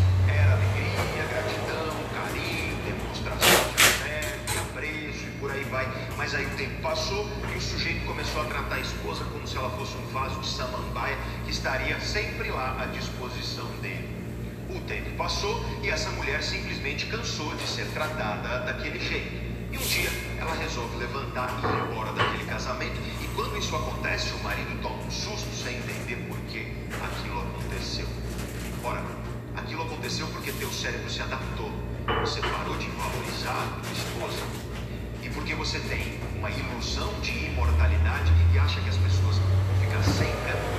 Mas aí o tempo passou e o sujeito começou a tratar a esposa como se ela fosse um vaso de samambaia que estaria sempre lá à disposição dele. O tempo passou e essa mulher simplesmente cansou de ser tratada daquele jeito. E um dia ela resolve levantar e ir embora daquele casamento. E quando isso acontece, o marido toma um susto sem entender por que aquilo aconteceu. Ora, aquilo aconteceu porque teu cérebro se adaptou. Você parou de valorizar a tua esposa. E porque você tem uma ilusão de imortalidade e acha que as pessoas vão ficar sempre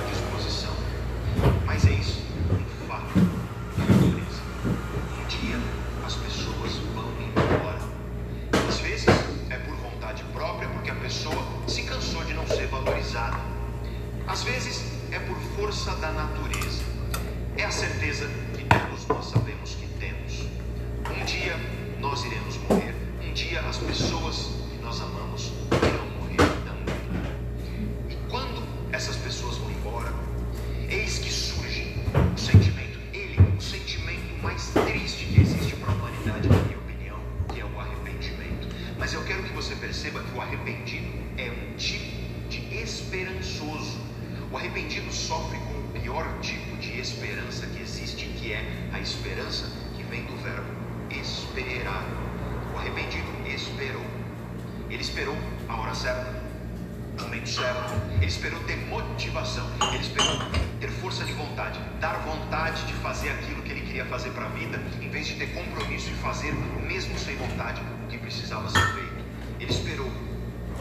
dar vontade de fazer aquilo que ele queria fazer para a vida, em vez de ter compromisso e fazer, mesmo sem vontade, o que precisava ser feito. Ele esperou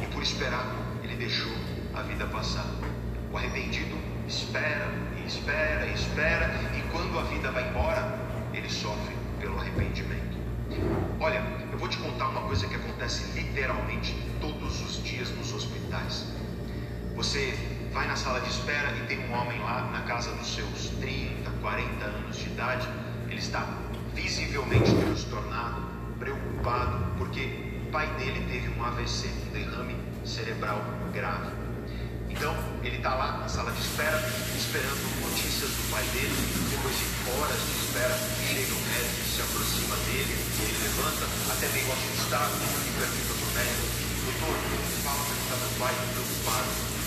e por esperar, ele deixou a vida passar. O arrependido espera e espera e espera, e quando a vida vai embora, ele sofre pelo arrependimento. Olha, eu vou te contar uma coisa que acontece literalmente todos os dias nos hospitais. Você vai na sala de espera e tem um homem lá na casa dos seus 30, 40 anos de idade. Ele está visivelmente transtornado, preocupado, porque o pai dele teve um AVC, um derrame cerebral grave. Então, ele está lá na sala de espera, esperando notícias do pai dele. Depois de horas de espera, chega o médico, se aproxima dele, ele levanta, até meio assustado, e pergunta para o médico: Doutor, fala para está meu pai, preocupado.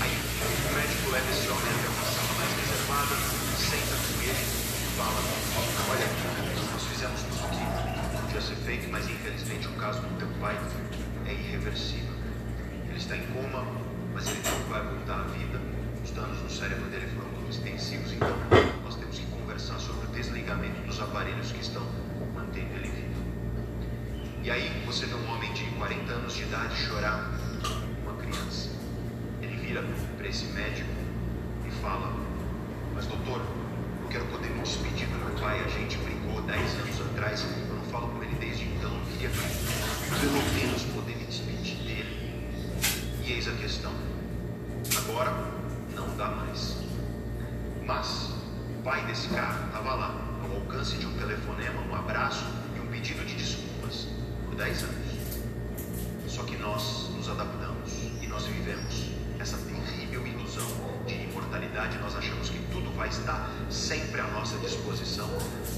Aí o médico leva esse homem até uma sala mais reservada, senta com ele e fala: Olha, nós fizemos tudo o que podia ser feito, mas infelizmente o caso do teu pai é irreversível. Ele está em coma, mas ele não vai voltar à vida. Os danos no cérebro dele foram extensivos, então nós temos que conversar sobre o desligamento dos aparelhos que estão mantendo ele vivo. E aí você vê um homem de 40 anos de idade chorar uma criança. Vira para esse médico e fala: Mas doutor, eu quero poder me despedir do meu pai. A gente brigou 10 anos atrás. Eu não falo com ele desde então. Eu queria pelo menos poder me despedir dele. E eis a questão. Agora não dá mais. Mas o pai desse cara estava lá, ao alcance de um telefonema, um abraço e um pedido de desculpas por 10 anos. Só que nós nos adaptamos e nós vivemos imortalidade. Nós achamos que tudo vai estar sempre à nossa disposição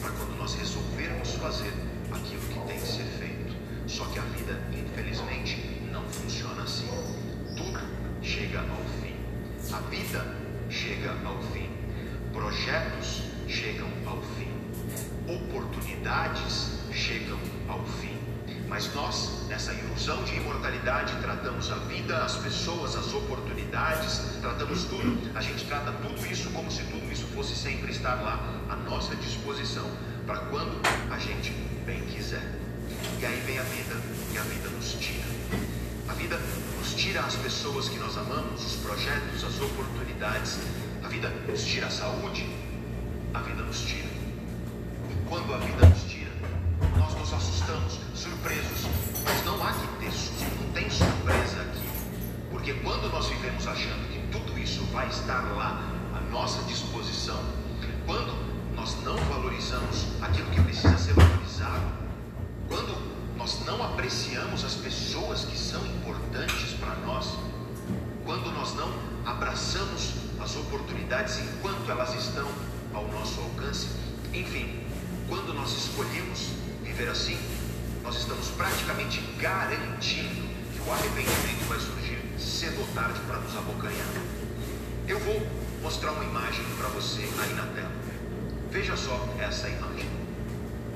para quando nós resolvermos fazer aquilo que tem que ser feito. Só que a vida, infelizmente, não funciona assim. Tudo chega ao fim. A vida chega ao fim. Projetos chegam ao fim. Oportunidades chegam ao fim. Mas nós, nessa ilusão de imortalidade, tratamos a vida, as pessoas, as oportunidades, tratamos tudo. A gente trata tudo isso como se tudo isso fosse sempre estar lá à nossa disposição para quando a gente bem quiser. E aí vem a vida, e a vida nos tira. A vida nos tira as pessoas que nós amamos, os projetos, as oportunidades. A vida nos tira a saúde, a vida nos tira. E quando a vida nos tira, nós nos assustamos, surpresos. Mas não há que ter não tem surpresa aqui. Porque quando nós vivemos achando que tudo isso vai estar lá à nossa disposição, quando nós não valorizamos aquilo que precisa ser valorizado, quando nós não apreciamos as pessoas que são importantes para nós, quando nós não abraçamos as oportunidades enquanto elas estão ao nosso alcance, enfim, quando nós escolhemos viver assim, nós estamos praticamente garantindo que o arrependimento vai surgir cedo ou tarde para nos abocanhar. Eu vou mostrar uma imagem para você aí na tela. Veja só essa imagem.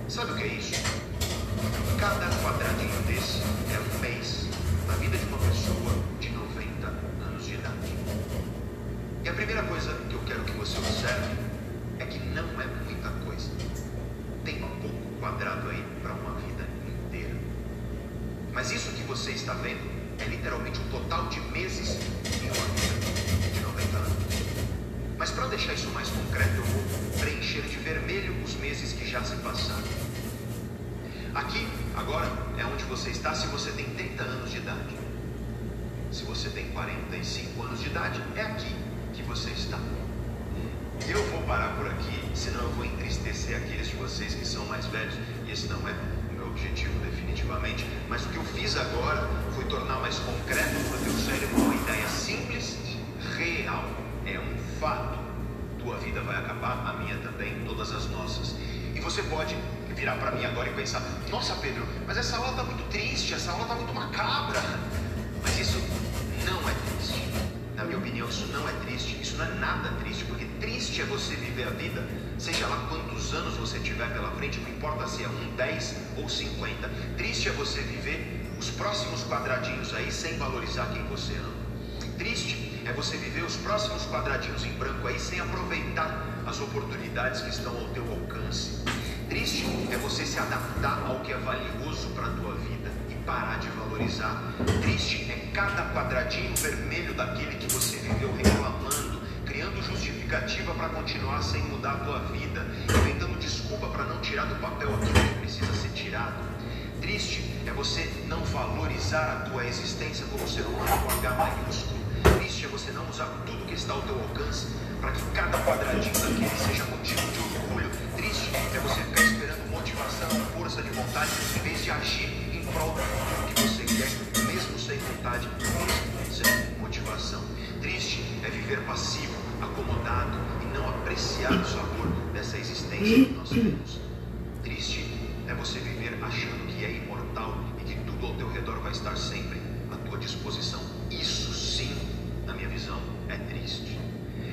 Sabe o que é isso? Cada quadradinho desse é um mês na vida de uma pessoa de 90 anos de idade. E a primeira coisa que eu quero que você observe é que não é muita coisa. Tem pouco quadrado aí para uma vida inteira. Mas isso que você está vendo é literalmente um total de meses em uma vida de 90 anos. Mas para deixar isso mais concreto, eu vou preencher de vermelho os meses que já se passaram. Aqui, agora, é onde você está se você tem 30 anos de idade. Se você tem 45 anos de idade, é aqui que você está. Eu vou parar por aqui, senão eu vou entristecer aqueles de vocês que são mais velhos, e esse não é objetivo definitivamente. Mas o que eu fiz agora foi tornar mais concreto para o teu cérebro uma ideia simples, real. É um fato. Tua vida vai acabar, a minha também, todas as nossas. E você pode virar para mim agora e pensar: nossa, Pedro, mas essa aula está muito triste, essa aula está muito macabra. Mas isso não é triste. Na minha opinião, isso não é triste. Isso não é nada triste, porque triste é você viver a vida, seja lá quantos anos você tiver pela frente, não importa se é um, dez ou cinquenta. Triste é você viver os próximos quadradinhos aí sem valorizar quem você ama. Triste é você viver os próximos quadradinhos em branco aí sem aproveitar as oportunidades que estão ao teu alcance. Triste é você se adaptar ao que é valioso para a tua vida e parar de valorizar. Triste é cada quadradinho vermelho daquele que você viveu reclamando, justificativa para continuar sem mudar a tua vida, inventando desculpa para não tirar do papel aquilo que precisa ser tirado. Triste é você não valorizar a tua existência como ser humano com H maiúsculo. Triste é você não usar tudo que está ao teu alcance para que cada quadradinho daquele seja motivo de orgulho. Triste é você ficar esperando motivação, força de vontade, em vez de agir em prol do que você quer, mesmo sem vontade, mesmo sem motivação. Triste é viver passivo, acomodado e não apreciar o sabor dessa existência que nós temos. Triste é você viver achando que é imortal e que tudo ao teu redor vai estar sempre à tua disposição. Isso sim, na minha visão, é triste.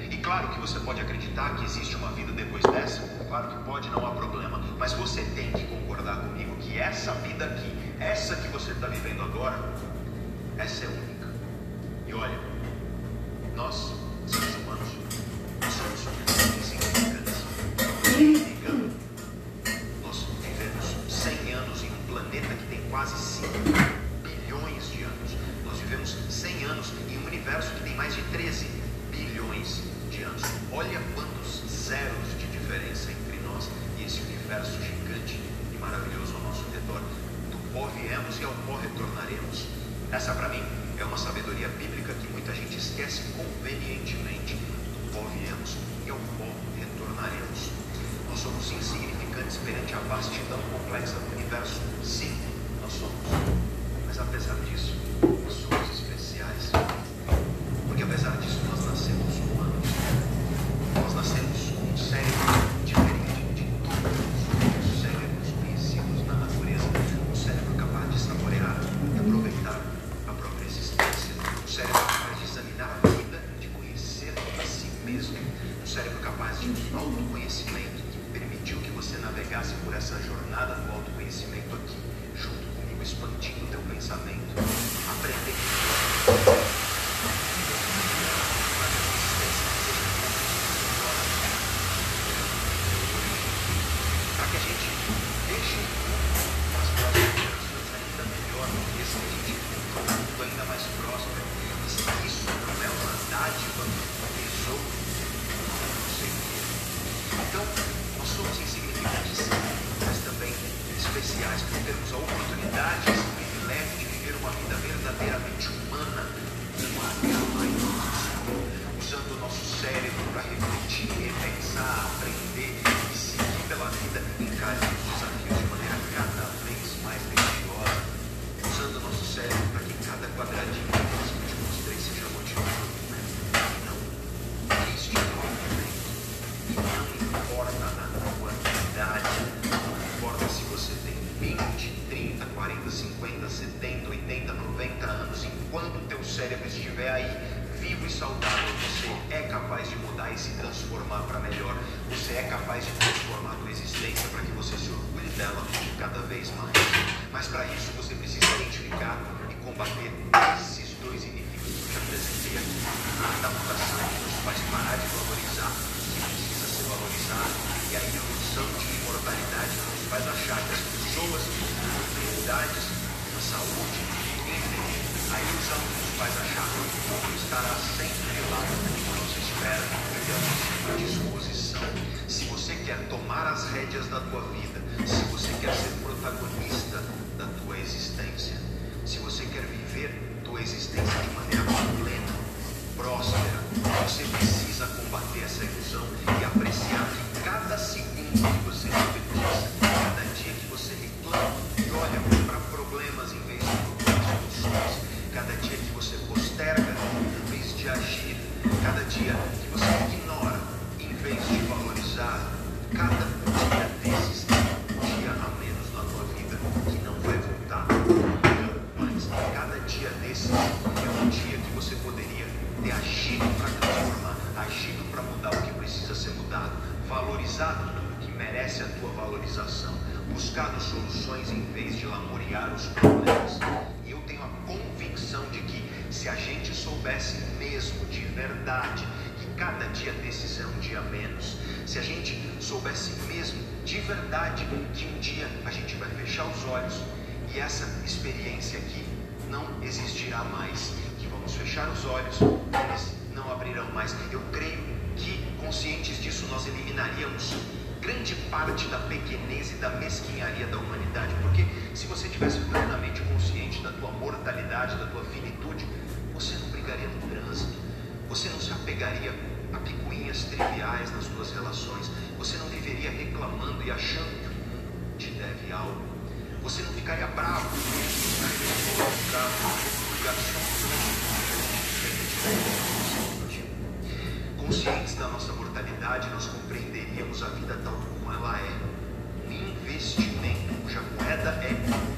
E claro que você pode acreditar que existe uma vida depois dessa, claro que pode, não há problema, mas você tem que concordar comigo que essa vida aqui, essa que você está vivendo agora, essa é única. E olha, nós, seres humanos, Thank you. da mesquinharia da humanidade, porque se você tivesse plenamente consciente da tua mortalidade, da tua finitude, você não brigaria no trânsito, você não se apegaria a picuinhas triviais nas suas relações, você não viveria reclamando e achando que o mundo te deve algo, você não ficaria bravo conscientes da nossa mortalidade, nós compreenderíamos a vida tal como ela é investimento, cuja moeda é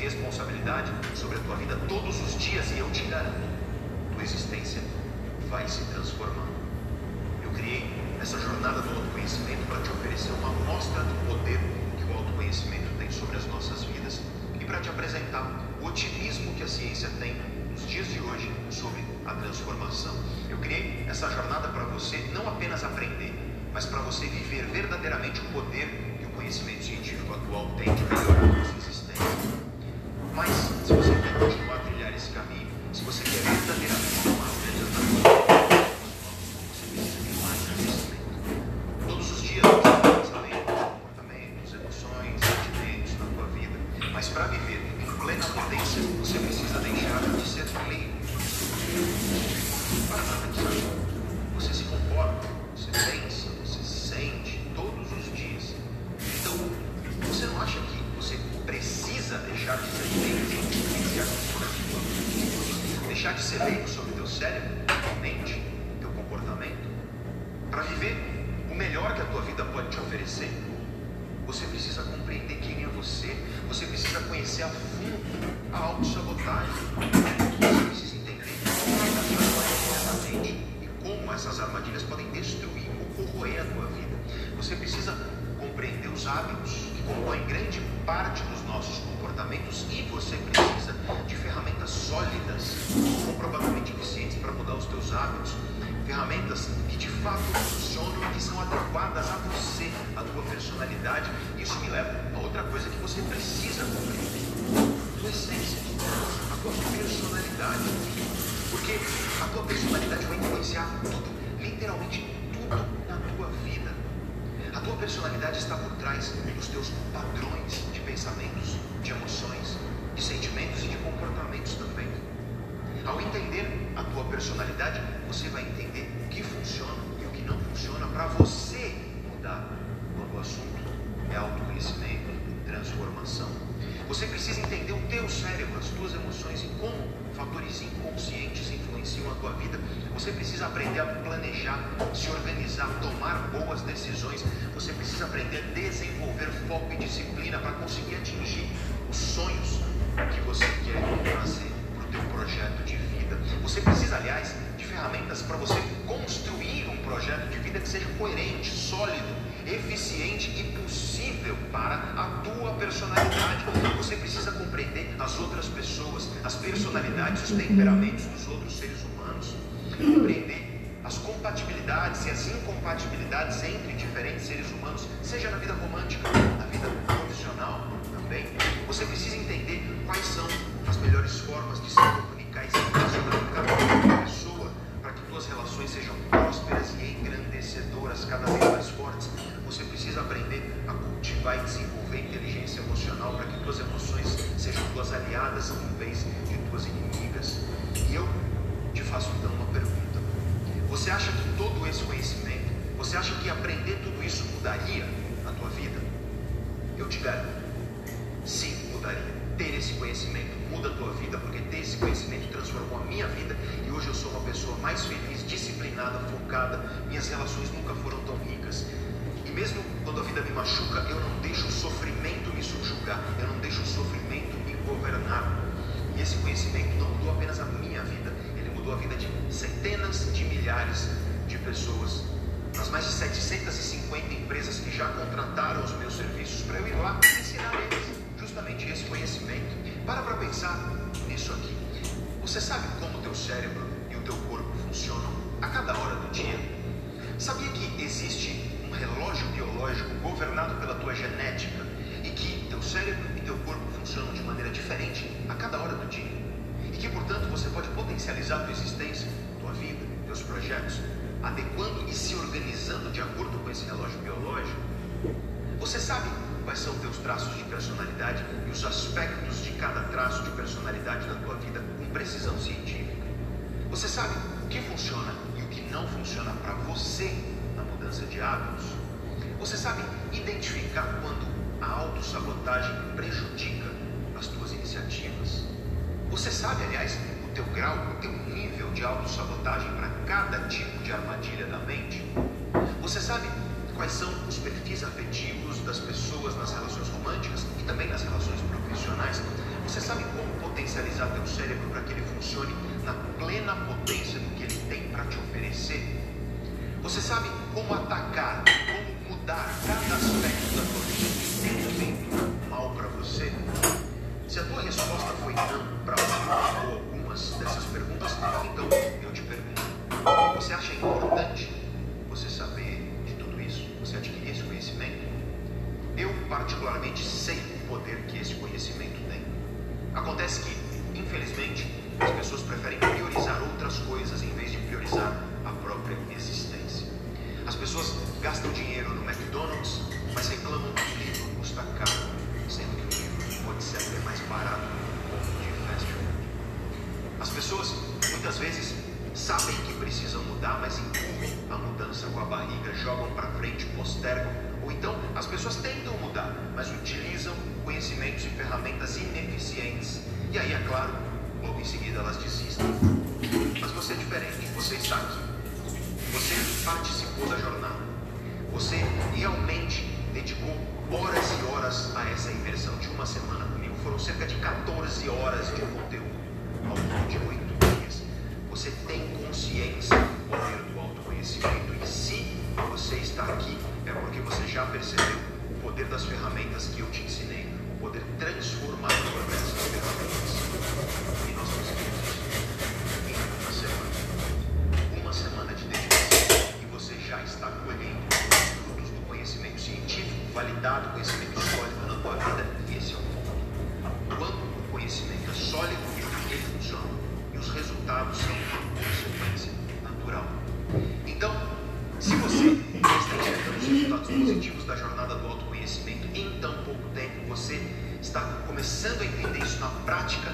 responsabilidade sobre a tua vida todos os dias e eu te garanto, tua existência vai se transformando. Eu criei essa jornada do autoconhecimento para te oferecer uma amostra do poder que o autoconhecimento tem sobre as nossas vidas e para te apresentar o otimismo que a ciência tem nos dias de hoje sobre a transformação. Eu criei essa jornada para você não apenas aprender, mas para você viver verdadeiramente o poder que o conhecimento científico atual tem de melhorar nossas você acha que aprender tudo isso mudaria a tua vida? Eu te garanto, sim, mudaria. Ter esse conhecimento muda a tua vida, porque ter esse conhecimento transformou a minha vida e hoje eu sou uma pessoa mais feliz, disciplinada, focada. Minhas relações nunca foram tão ricas. E mesmo quando a vida me machuca, eu não deixo o sofrimento me subjugar, eu não deixo o sofrimento me governar. E esse conhecimento não mudou apenas a minha vida, mudou a vida de centenas de milhares de pessoas. Nas mais de 750 empresas que já contrataram os meus serviços para eu ir lá ensinar eles justamente esse conhecimento. Para para pensar nisso aqui. Você sabe como o teu cérebro e o teu corpo funcionam a cada hora do dia? Sabia que existe um relógio biológico governado pela tua genética e que teu cérebro e teu corpo funcionam de maneira diferente a cada hora do dia? que, portanto, você pode potencializar tua existência, tua vida, teus projetos, adequando e se organizando de acordo com esse relógio biológico. Você sabe quais são teus traços de personalidade e os aspectos de cada traço de personalidade da tua vida com precisão científica. Você sabe o que funciona e o que não funciona para você na mudança de hábitos. Você sabe identificar quando a autossabotagem prejudica as tuas iniciativas. Você sabe, aliás, o teu grau, o teu nível de autossabotagem para cada tipo de armadilha da mente? Você sabe quais são os perfis afetivos das pessoas nas relações românticas e também nas relações profissionais? Você sabe como potencializar teu cérebro para que ele funcione na plena potência do que ele tem para te oferecer? Você sabe como atacar, como mudar cada aspecto da tua vida que tem feito mal para você? Se a tua resposta foi não para uma ou algumas dessas perguntas, então você acha importante você saber de tudo isso? Você adquirir esse conhecimento? Eu, particularmente, sei o poder que esse conhecimento tem. Acontece que, infelizmente, as pessoas preferem priorizar outras coisas em vez de priorizar a própria existência. As pessoas gastam dinheiro no McDonald's, mas reclamam que o livro custa caro, sendo que o livro pode ser até mais barato de fast food. As pessoas muitas vezes sabem que precisam mudar, mas empurram a mudança com a barriga, jogam para frente, postergam. Ou então as pessoas tentam mudar, mas utilizam conhecimentos e ferramentas ineficientes. E aí, é claro, logo em seguida elas desistem. Mas você é diferente, você está aqui. Você participou da jornada. Você realmente dedicou horas e horas a essa imersão de uma semana comigo. Foram cerca de 14 horas de conteúdo ao longo de oito. Você tem consciência do poder do autoconhecimento e se você está aqui é porque você já percebeu o poder das ferramentas que eu te ensinei, o poder transformador dessas ferramentas. E positivos da jornada do autoconhecimento em tão pouco tempo, você está começando a entender isso na prática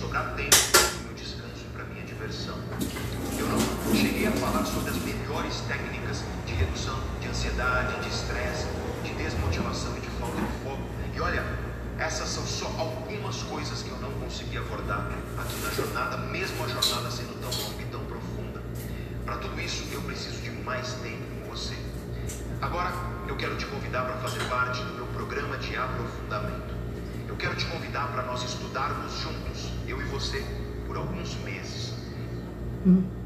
sobrar tempo para o meu descanso, para a minha diversão. Eu não cheguei a falar sobre as melhores técnicas de redução de ansiedade, de estresse, de desmotivação e de falta de foco. E olha, essas são só algumas coisas que eu não consegui abordar aqui na jornada, mesmo a jornada sendo tão longa e tão profunda. Para tudo isso, eu preciso de mais tempo com você. Agora, eu quero te convidar para fazer parte do meu programa de aprofundamento quero te convidar para nós estudarmos juntos, eu e você, por alguns meses. Hum.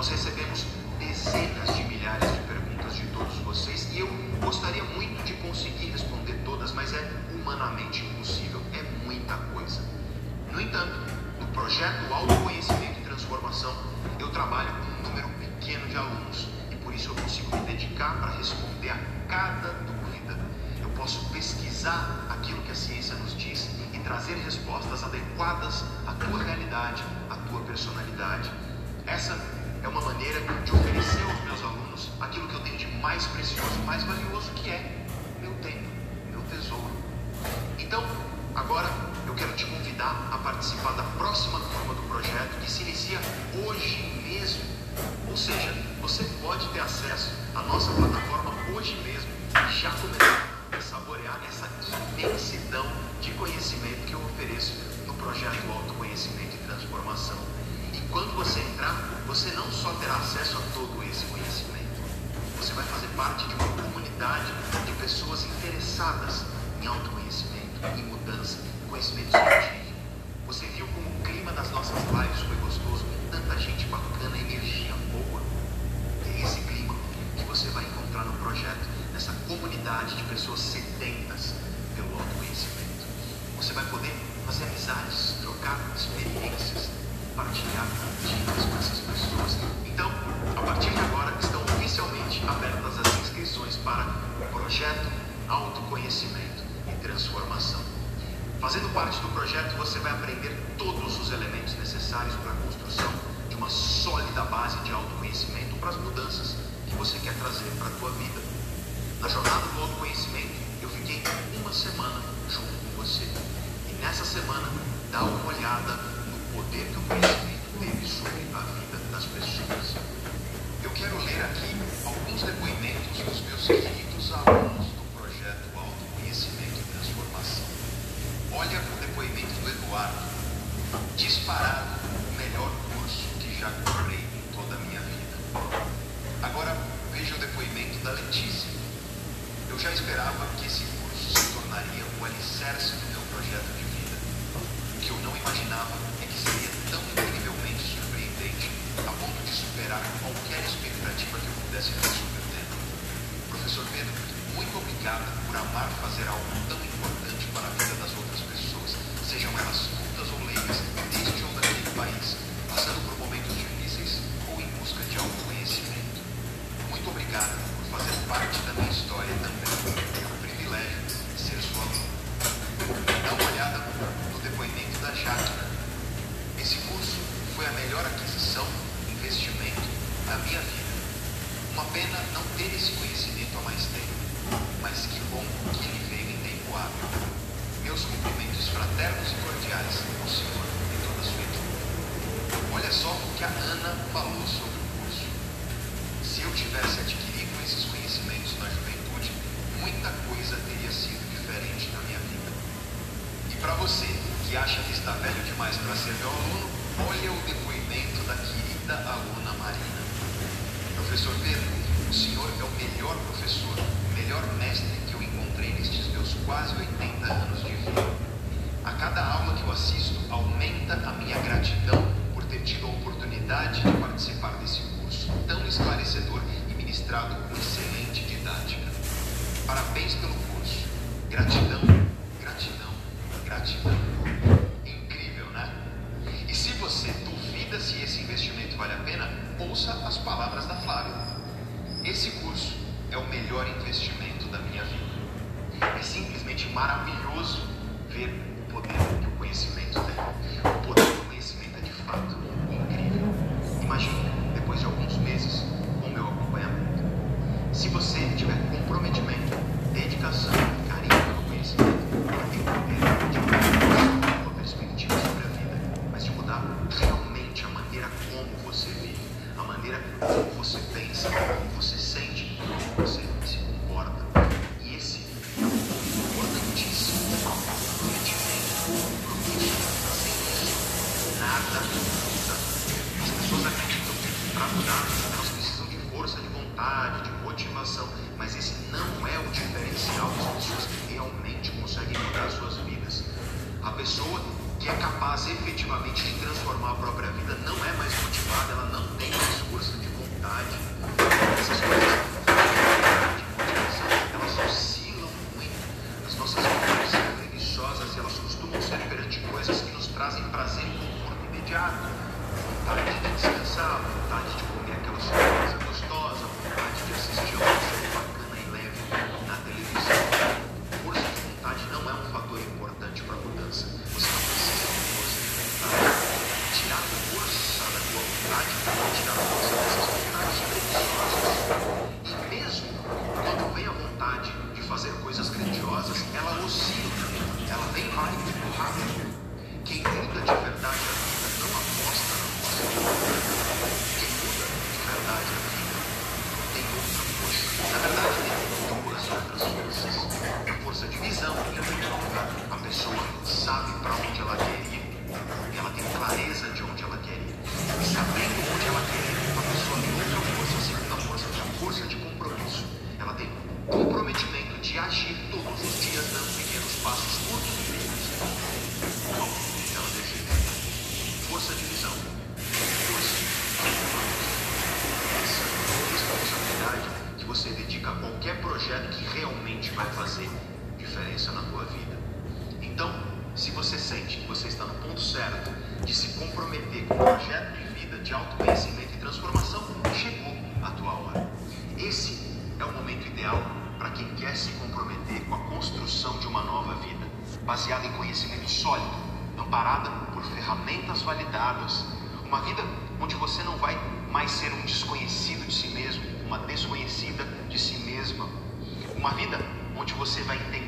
Nós recebemos dezenas de milhares de perguntas de todos vocês e eu gostaria muito de conseguir responder todas, mas é humanamente impossível, é muita coisa. No entanto, no projeto Autoconhecimento e Transformação, eu trabalho com um número pequeno de alunos e por isso eu consigo me dedicar para responder a cada dúvida. Eu posso pesquisar aquilo que a ciência nos diz e trazer respostas adequadas à tua realidade, à tua personalidade. Essa é uma maneira de oferecer aos meus alunos aquilo que eu tenho de mais precioso, mais valioso, que é meu tempo, meu tesouro. Então, agora eu quero te convidar a participar da próxima turma do projeto que se inicia hoje mesmo. Ou seja, você pode ter acesso à nossa plataforma hoje mesmo e já começar a saborear essa imensidão de conhecimento que eu ofereço no projeto Autoconhecimento e Transformação. Quando você entrar, você não só terá acesso a todo esse conhecimento, você vai fazer parte de uma comunidade de pessoas interessadas em autoconhecimento, em mudança, conhecimento científico. acha que está velho demais para ser meu aluno, olha o depoimento da querida aluna Marina. Professor Pedro, o senhor é o melhor professor, o melhor mestre que eu encontrei nestes meus quase 80 anos de vida. A cada aula que eu assisto, aumenta a minha gratidão por ter tido a oportunidade de participar desse curso tão esclarecedor e ministrado com excelente didática. Parabéns pelo curso. Gratidão.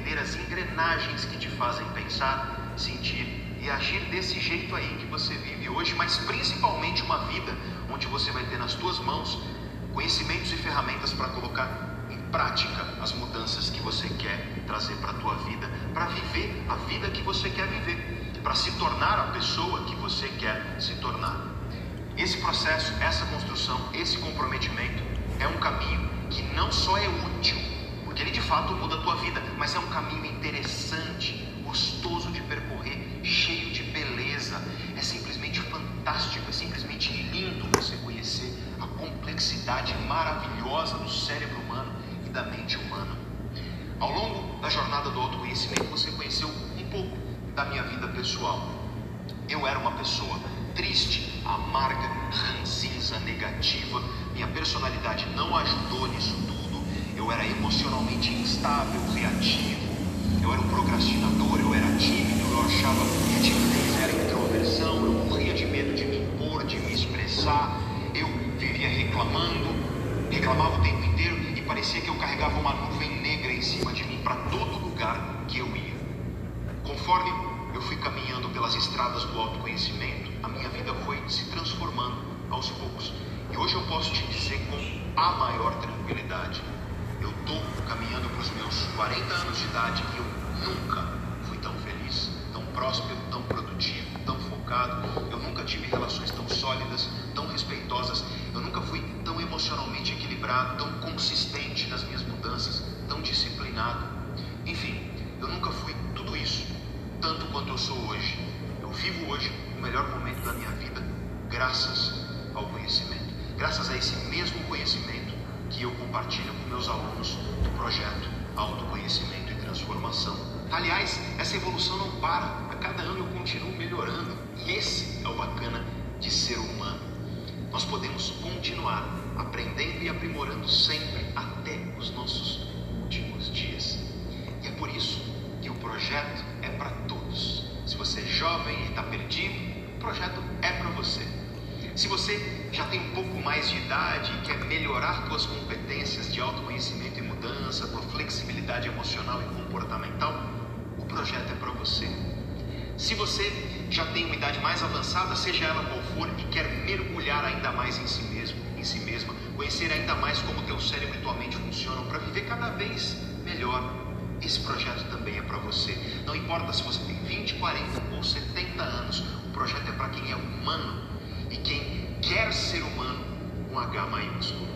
Entender as engrenagens que te fazem pensar, sentir e agir desse jeito aí que você vive hoje, mas principalmente uma vida onde você vai ter nas tuas mãos conhecimentos e ferramentas para colocar em prática as mudanças que você quer trazer para a tua vida, para viver a vida que você quer viver, para se tornar a pessoa que você quer se tornar. Esse processo, essa construção, esse comprometimento é um caminho que não só é útil, porque ele de fato muda a tua vida, mas é um caminho interessante, gostoso de percorrer, cheio de beleza. É simplesmente fantástico, é simplesmente lindo você conhecer a complexidade maravilhosa do cérebro humano e da mente humana. Ao longo da jornada do autoconhecimento, você conheceu um pouco da minha vida pessoal. Eu era uma pessoa triste, amarga, ranzinza, negativa. Minha personalidade não ajudou nisso tudo. Eu era emocionalmente instável, reativo. Eu era um procrastinador, eu era tímido, eu achava que timidez era introversão, eu morria de medo de me impor, de me expressar. Eu vivia reclamando, reclamava o tempo inteiro e parecia que eu carregava uma nuvem negra em cima de mim para todo lugar que eu ia. Conforme eu fui caminhando pelas estradas do autoconhecimento, a minha vida foi se transformando aos poucos. E hoje eu posso te dizer com a maior tranquilidade: eu estou caminhando para os meus 40 anos de idade e eu nunca fui tão feliz, tão próspero, tão produtivo, tão focado. Eu nunca tive relações tão sólidas, tão respeitosas. Eu nunca fui tão emocionalmente equilibrado, tão consistente nas minhas mudanças, tão disciplinado. Enfim, eu nunca fui tudo isso, tanto quanto eu sou hoje. Eu vivo hoje o melhor momento da minha vida, graças ao conhecimento. Graças a esse mesmo conhecimento que eu compartilho com meus alunos do projeto Autoconhecimento e Transformação. Aliás, essa evolução não para, a cada ano eu continuo melhorando e esse é o bacana de ser humano. Nós podemos continuar aprendendo e aprimorando sempre até os nossos últimos dias. E é por isso que o projeto é para todos. Se você é jovem e está perdido, o projeto é para você. Se você já tem um pouco mais de idade e quer melhorar suas competências de autoconhecimento e mudança, tua flexibilidade emocional e comportamental, o projeto é para você. Se você já tem uma idade mais avançada, seja ela qual for, e quer mergulhar ainda mais em si mesmo, em si mesma, conhecer ainda mais como teu cérebro e tua mente funcionam para viver cada vez melhor, esse projeto também é para você. Não importa se você tem 20, 40 ou 70 anos, o projeto é para quem é humano quem quer ser humano com H maiúsculo.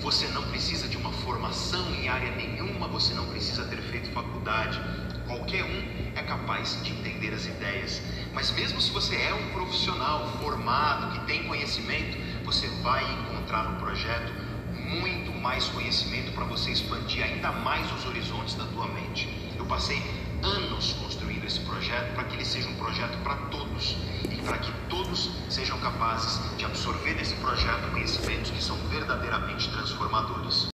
Você não precisa de uma formação em área nenhuma, você não precisa ter feito faculdade. Qualquer um é capaz de entender as ideias. Mas mesmo se você é um profissional formado, que tem conhecimento, você vai encontrar no projeto muito mais conhecimento para você expandir ainda mais os horizontes da tua mente. Eu passei anos construindo esse projeto para que ele seja um projeto para todos e para que todos sejam capazes de absorver desse projeto conhecimentos que são verdadeiramente transformadores.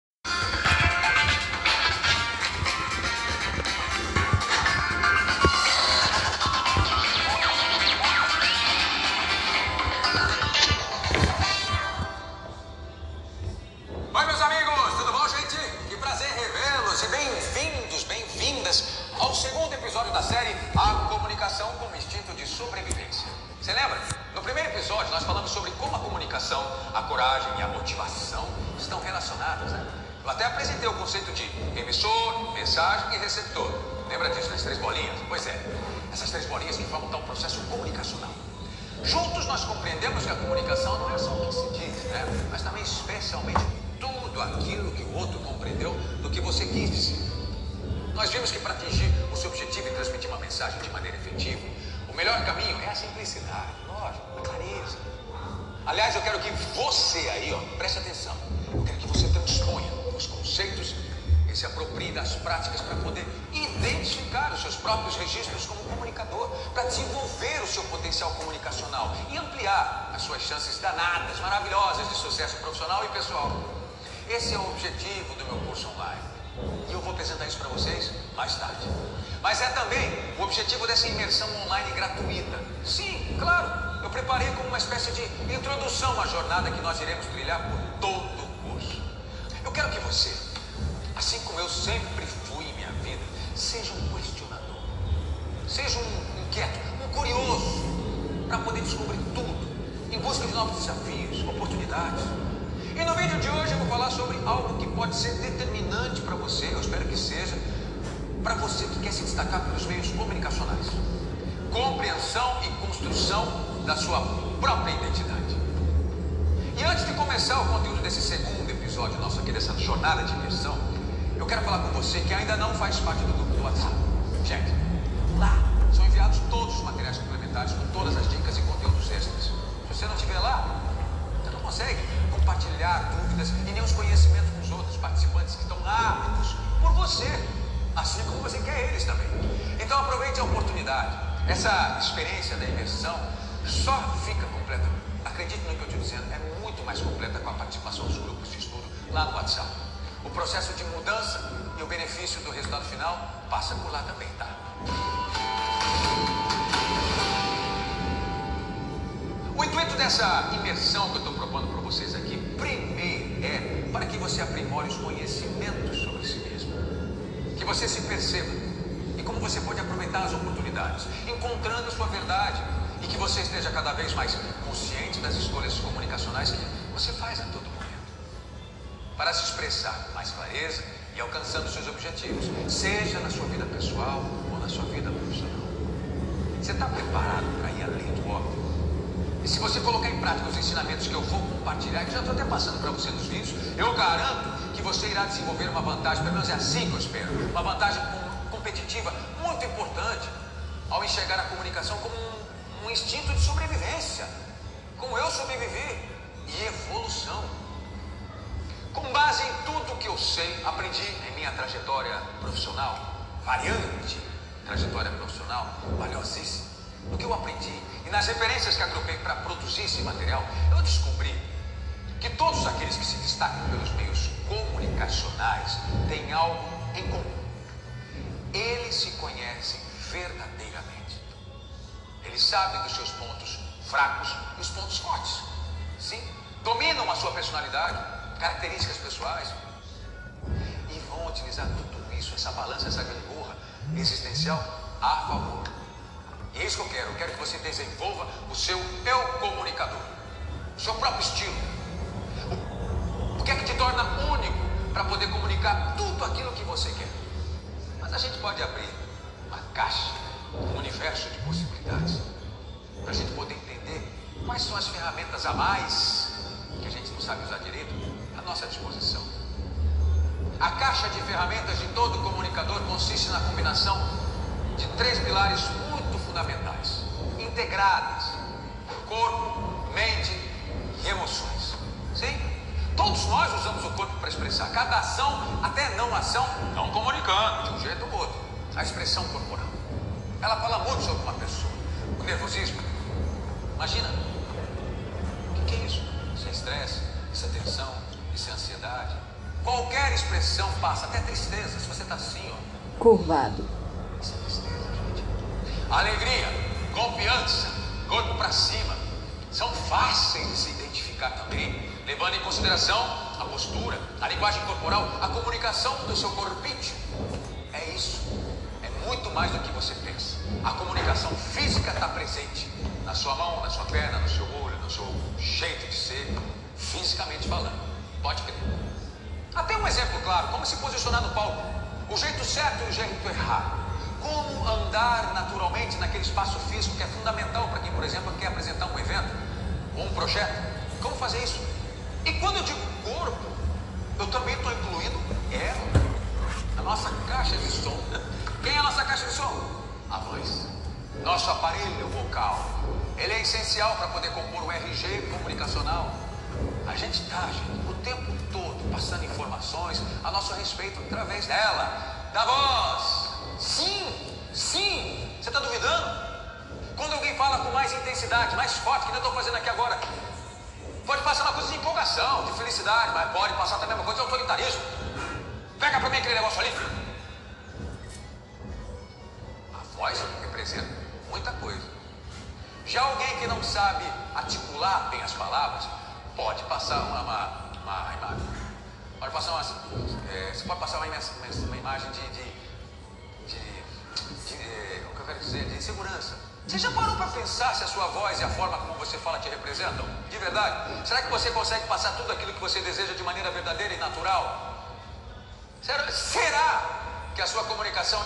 sei, aprendi em minha trajetória profissional, variante trajetória profissional, valiosíssima, do que eu aprendi e nas referências que agrupei para produzir esse material, eu descobri que todos aqueles que se destacam pelos meios comunicacionais têm algo em comum. Eles se conhecem verdadeiramente. Eles sabem dos seus pontos fracos e os pontos fortes. Sim, dominam a sua personalidade, características pessoais, Utilizar tudo isso, essa balança, essa gangorra existencial a favor. E é isso que eu quero. Eu quero que você desenvolva o seu eu comunicador, o seu próprio estilo. O que é que te torna único para poder comunicar tudo aquilo que você quer? Mas a gente pode abrir uma caixa, um universo de possibilidades, para a gente poder entender quais são as ferramentas a mais que a gente não sabe usar direito à nossa disposição. A caixa de ferramentas de todo comunicador consiste na combinação de três pilares muito fundamentais, integradas: corpo, mente e emoções. Sim? Todos nós usamos o corpo para expressar cada ação, até não ação, não comunicando, de um jeito ou outro. A expressão corporal. Ela fala muito sobre uma pessoa. O nervosismo. Imagina. O que é isso? Isso é estresse, isso é tensão, isso é ansiedade. Qualquer expressão passa, até tristeza, se você está assim, ó. Curvado. Isso é tristeza, gente. Alegria, confiança, corpo para cima. São fáceis de se identificar também, levando em consideração a postura, a linguagem corporal, a comunicação do seu corpite. É isso. É muito mais do que você pensa. A comunicação física está presente na sua mão, na sua perna, no seu olho, no seu jeito de ser, fisicamente falando. Pode crer. Até um exemplo claro, como se posicionar no palco. O jeito certo e o jeito errado. Como andar naturalmente naquele espaço físico que é fundamental para quem, por exemplo, quer apresentar um evento ou um projeto. Como fazer isso? E quando eu digo corpo, eu também estou incluindo ela, a nossa caixa de som. Quem é a nossa caixa de som? A voz. Nosso aparelho vocal. Ele é essencial para poder compor o RG comunicacional. A gente está, gente, o tempo todo passando informações a nosso respeito através dela, da voz. Sim, sim. Você está duvidando? Quando alguém fala com mais intensidade, mais forte, que eu estou fazendo aqui agora, pode passar uma coisa de empolgação, de felicidade, mas pode passar também uma coisa de autoritarismo. Pega para mim aquele negócio ali. A voz representa muita coisa. Já alguém que não sabe articular bem as palavras, pode passar uma, uma, uma. Pode passar uma, é, você pode passar uma, uma, imagem de, de, de, de é, o que eu quero dizer, de insegurança. Você já parou para pensar se a sua voz e a forma como você fala te representam? De verdade? Será que você consegue passar tudo aquilo que você deseja de maneira verdadeira e natural? Será, será que a sua comunicação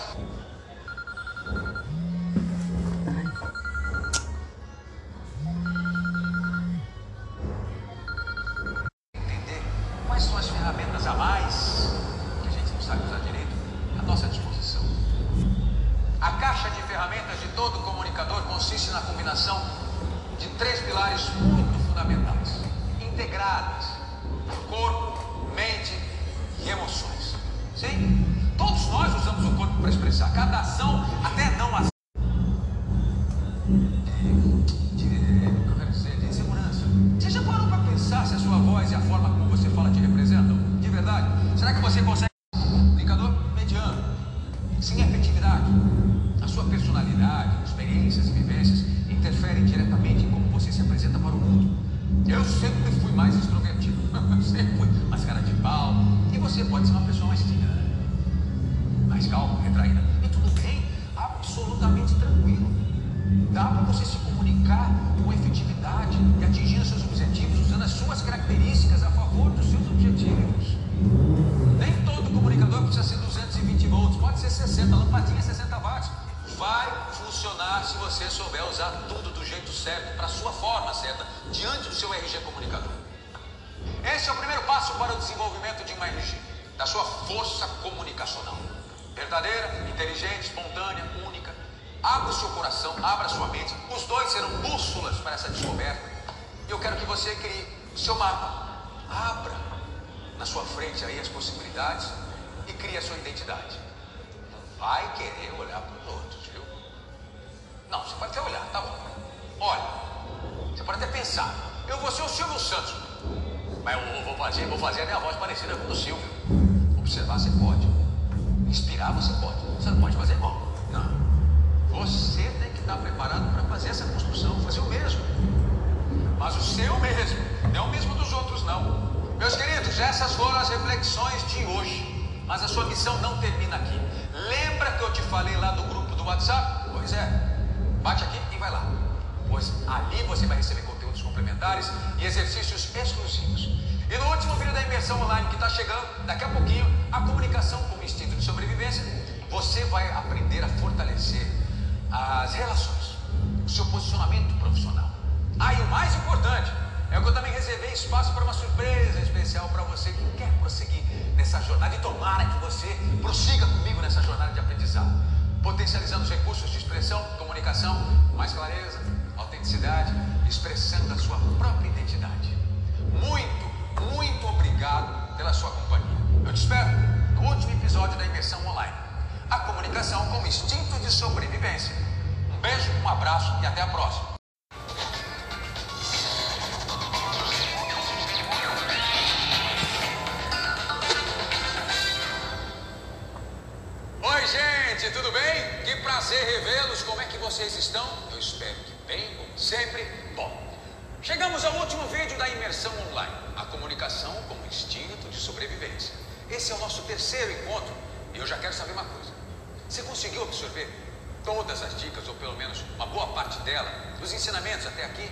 todas as dicas, ou pelo menos uma boa parte dela, dos ensinamentos até aqui?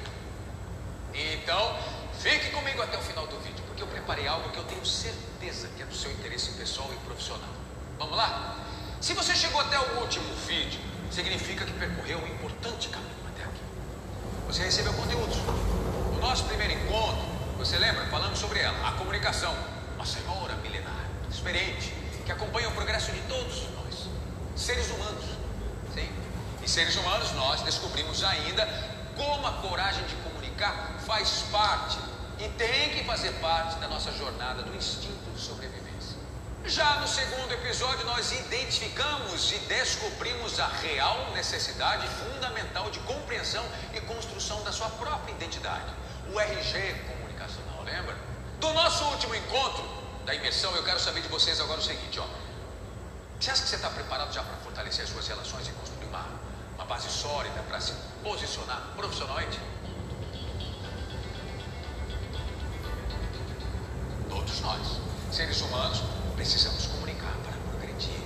Então, fique comigo até o final do vídeo, porque eu preparei algo que eu tenho certeza que é do seu interesse pessoal e profissional. Vamos lá? Se você chegou até o último vídeo, significa que percorreu um importante caminho até aqui. Você recebeu conteúdos. No nosso primeiro encontro, você lembra? Falamos sobre ela, a comunicação. Uma senhora milenar, experiente, que acompanha o progresso de todos nós, seres humanos. Seres humanos, nós descobrimos ainda como a coragem de comunicar faz parte e tem que fazer parte da nossa jornada do instinto de sobrevivência. Já no segundo episódio, nós identificamos e descobrimos a real necessidade fundamental de compreensão e construção da sua própria identidade, o RG comunicacional, lembra? Do nosso último encontro da imersão, eu quero saber de vocês agora o seguinte, ó. Você acha que você está preparado já para fortalecer as suas relações e construir base sólida para se posicionar profissionalmente? Todos nós, seres humanos, precisamos comunicar para progredir.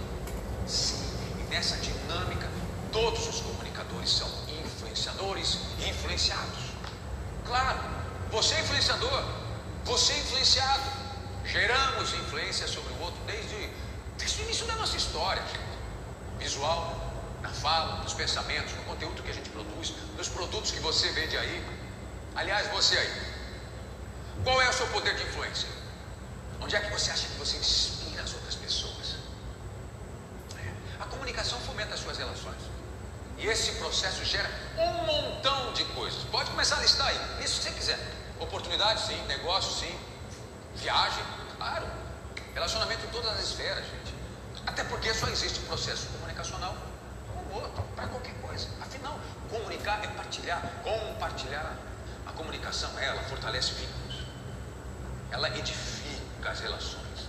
Sim, e nessa dinâmica, todos os comunicadores são influenciadores e influenciados. Claro, você é influenciador, você é influenciado. Geramos influência sobre o outro desde, desde o início da nossa história. Visual, na fala, nos pensamentos, no conteúdo que a gente produz, nos produtos que você vende aí. Aliás, você aí, qual é o seu poder de influência? Onde é que você acha que você inspira as outras pessoas? É. A comunicação fomenta as suas relações. E esse processo gera um montão de coisas. Pode começar a listar aí. Isso se você quiser. Oportunidade, sim. Negócio, sim. Viagem, claro. Relacionamento em todas as esferas, gente. Até porque só existe um processo comunicacional outro, para qualquer coisa. Afinal, comunicar é partilhar. Compartilhar. A comunicação, ela fortalece vínculos. Ela edifica as relações.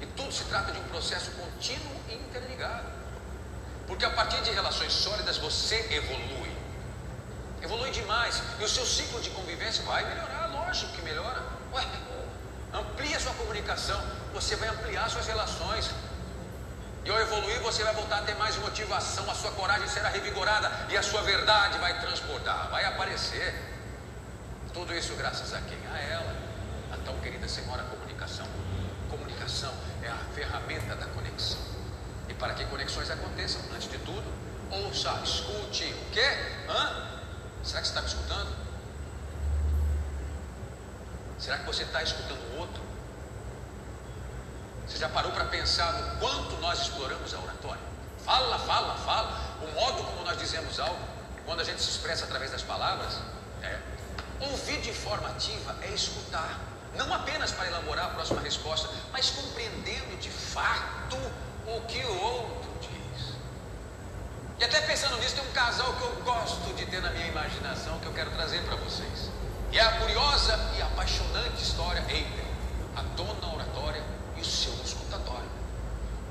E tudo se trata de um processo contínuo e interligado. Porque a partir de relações sólidas você evolui. Evolui demais. E o seu ciclo de convivência vai melhorar, lógico que melhora. Ué, amplia sua comunicação, você vai ampliar suas relações. E ao evoluir, você vai voltar a ter mais motivação, a sua coragem será revigorada e a sua verdade vai transbordar, vai aparecer. Tudo isso graças a quem? A ela, a tão querida senhora comunicação. Comunicação é a ferramenta da conexão. E para que conexões aconteçam, antes de tudo, ouça, escute. O quê? Hã? Será que você está me escutando? Será que você está escutando o outro? Você já parou para pensar no quanto nós exploramos a oratória? Fala, fala, fala. O modo como nós dizemos algo, quando a gente se expressa através das palavras, é. Ouvir de forma ativa é escutar. Não apenas para elaborar a próxima resposta, mas compreendendo de fato o que o outro diz. E até pensando nisso, tem um casal que eu gosto de ter na minha imaginação que eu quero trazer para vocês. E é a curiosa e apaixonante história entre a dona oratória e o seu escutatório.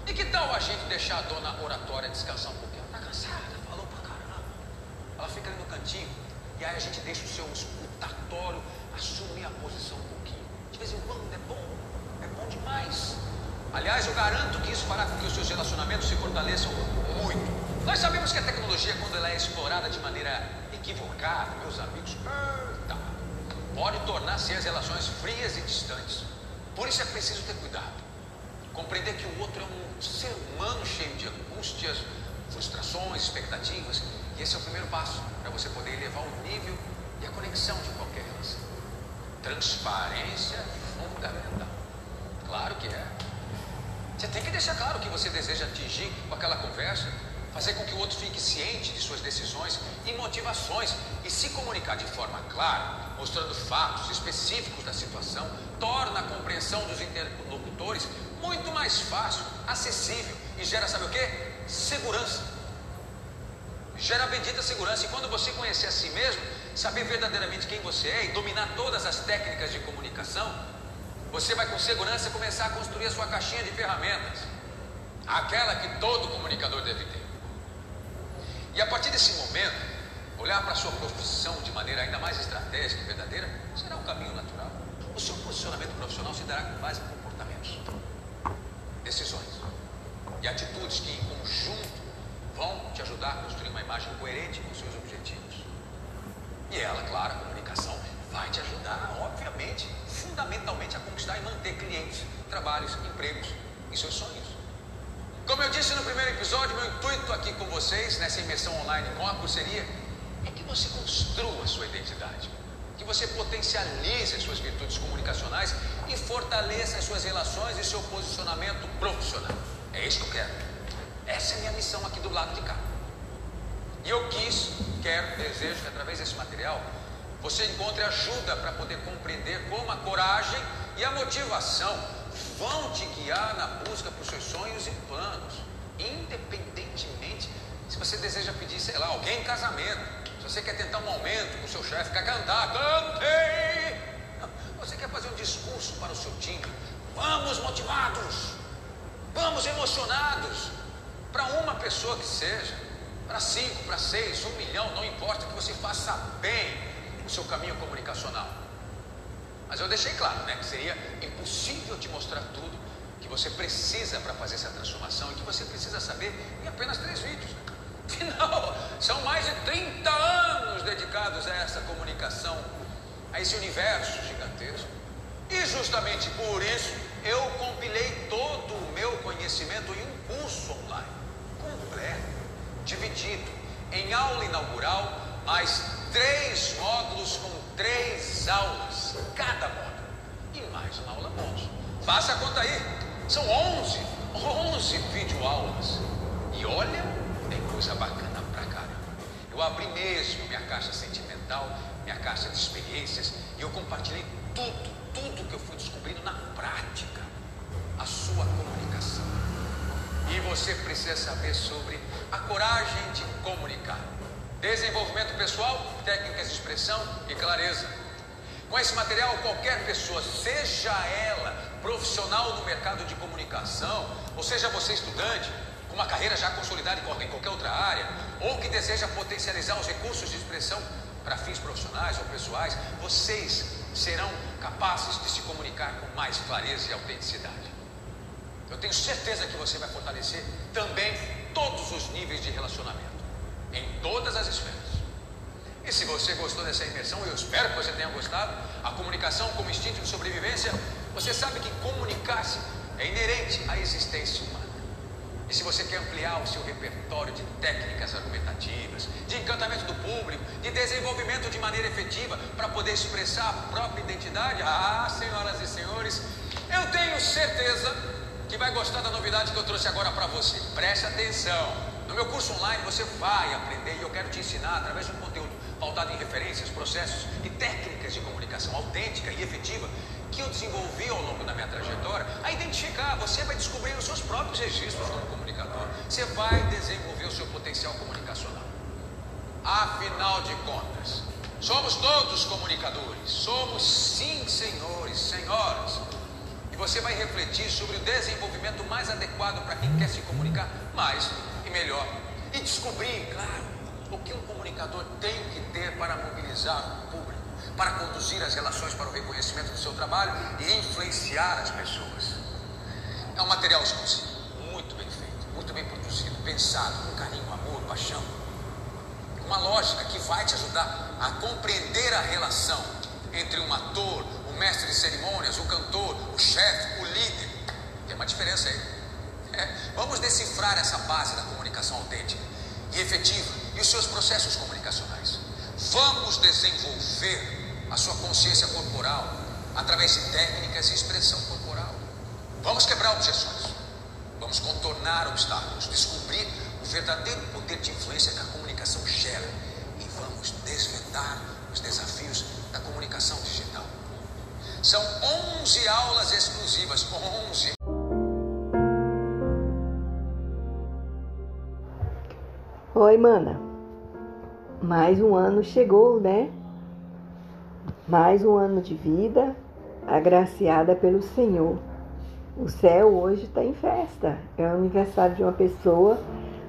E que tal a gente deixar a dona oratória descansar um pouquinho? Ela está cansada, falou pra caramba. momentinho e aí a gente deixa o seu escutatório assumir a posição um pouquinho. De vez em quando é bom, é bom demais. Aliás, eu garanto que isso fará com que os seus relacionamentos se fortaleçam muito. Nós sabemos que a tecnologia, quando ela é explorada de maneira equivocada, meus amigos, pode tornar-se as relações frias e distantes. Por isso é preciso ter cuidado. Compreender que o outro é um ser humano cheio de angústias, frustrações, expectativas. E esse é o primeiro passo para você poder elevar o nível e a conexão de qualquer relação. Transparência fundamental. Claro que é. Você tem que deixar claro o que você deseja atingir com aquela conversa, fazer com que o outro fique ciente de suas decisões e motivações e se comunicar de forma clara, mostrando fatos específicos da situação, torna a compreensão dos interlocutores muito mais fácil, acessível e gera, sabe o que? Segurança. Gera a bendita segurança. E quando você conhecer a si mesmo, saber verdadeiramente quem você é e dominar todas as técnicas de comunicação, você vai com segurança começar a construir a sua caixinha de ferramentas. Aquela que todo comunicador deve ter. E a partir desse momento, olhar para a sua profissão de maneira ainda mais estratégica e verdadeira será um caminho natural. O seu posicionamento profissional se dará com base em comportamentos, decisões e atitudes que, em conjunto, vão te ajudar a construir uma imagem coerente com seus objetivos. E ela, claro, a comunicação, vai te ajudar, obviamente, fundamentalmente, a conquistar e manter clientes, trabalhos, empregos e seus sonhos. Como eu disse no primeiro episódio, meu intuito aqui com vocês, nessa imersão online com a curseria, é que você construa a sua identidade, você potencialize as suas virtudes comunicacionais e fortaleça as suas relações e seu posicionamento profissional. É isso que eu quero. Essa é a minha missão aqui do lado de cá. E eu quis, quero, desejo que através desse material você encontre ajuda para poder compreender como a coragem e a motivação vão te guiar na busca por seus sonhos e planos, independentemente se você deseja pedir, sei lá, alguém em casamento, você quer tentar um aumento com o seu chefe, quer cantar, cantei! Você quer fazer um discurso para o seu time, vamos motivados, vamos emocionados, para uma pessoa que seja, para cinco, para seis, um milhão, não importa que você faça bem o seu caminho comunicacional. Mas eu deixei claro, né, que seria impossível te mostrar tudo que você precisa para fazer essa transformação e que você precisa saber em apenas três vídeos. Afinal, são mais de 30 anos dedicados a essa comunicação, a esse universo gigantesco. E justamente por isso eu compilei todo o meu conhecimento em um curso online, completo, dividido em aula inaugural, mais três módulos com três aulas, cada módulo, e mais uma aula bônus. Faça a conta aí, são 11, 11 videoaulas. E olha, coisa bacana pra caramba. Eu abri mesmo minha caixa sentimental, minha caixa de experiências, e eu compartilhei tudo, tudo que eu fui descobrindo na prática. A sua comunicação. E você precisa saber sobre a coragem de comunicar. Desenvolvimento pessoal, técnicas de expressão e clareza. Com esse material, qualquer pessoa, seja ela profissional no mercado de comunicação, ou seja você estudante, uma carreira já consolidada em qualquer outra área, ou que deseja potencializar os recursos de expressão para fins profissionais ou pessoais, vocês serão capazes de se comunicar com mais clareza e autenticidade. Eu tenho certeza que você vai fortalecer também todos os níveis de relacionamento em todas as esferas. E se você gostou dessa imersão, eu espero que você tenha gostado, a comunicação como instinto de sobrevivência, você sabe que comunicar-se é inerente à existência humana. E se você quer ampliar o seu repertório de técnicas argumentativas, de encantamento do público, de desenvolvimento de maneira efetiva para poder expressar a própria identidade, ah, senhoras e senhores, eu tenho certeza que vai gostar da novidade que eu trouxe agora para você. Preste atenção. No meu curso online você vai aprender e eu quero te ensinar através de um conteúdo pautado em referências, processos e técnicas de comunicação autêntica e efetiva que eu desenvolvi ao longo da minha trajetória a identificar. Você vai descobrir os seus próprios registros como comunicador. Você vai desenvolver o seu potencial comunicacional. Afinal de contas, somos todos comunicadores. Somos sim, senhores, senhoras. E você vai refletir sobre o desenvolvimento mais adequado para quem quer se comunicar mais e melhor. E descobrir, claro, O que um comunicador tem que ter para mobilizar o público, para conduzir as relações para o reconhecimento do seu trabalho e influenciar as pessoas. É um material exclusivo, muito bem feito, muito bem produzido, pensado com carinho, amor, paixão. Uma lógica que vai te ajudar a compreender a relação entre um ator, o mestre de cerimônias, o cantor, o chefe, o líder. Tem uma diferença aí. É, vamos decifrar essa base da comunicação autêntica e efetiva e os seus processos comunicacionais. Vamos desenvolver a sua consciência corporal através de técnicas e expressão corporal. Vamos quebrar objeções. Vamos contornar obstáculos, descobrir o verdadeiro poder de influência que a comunicação gera e vamos desvendar os desafios da comunicação digital. São 11 aulas exclusivas, 11 Oi, mana. Mais um ano chegou, né? Mais um ano de vida, agraciada pelo Senhor. O céu hoje está em festa. É o aniversário de uma pessoa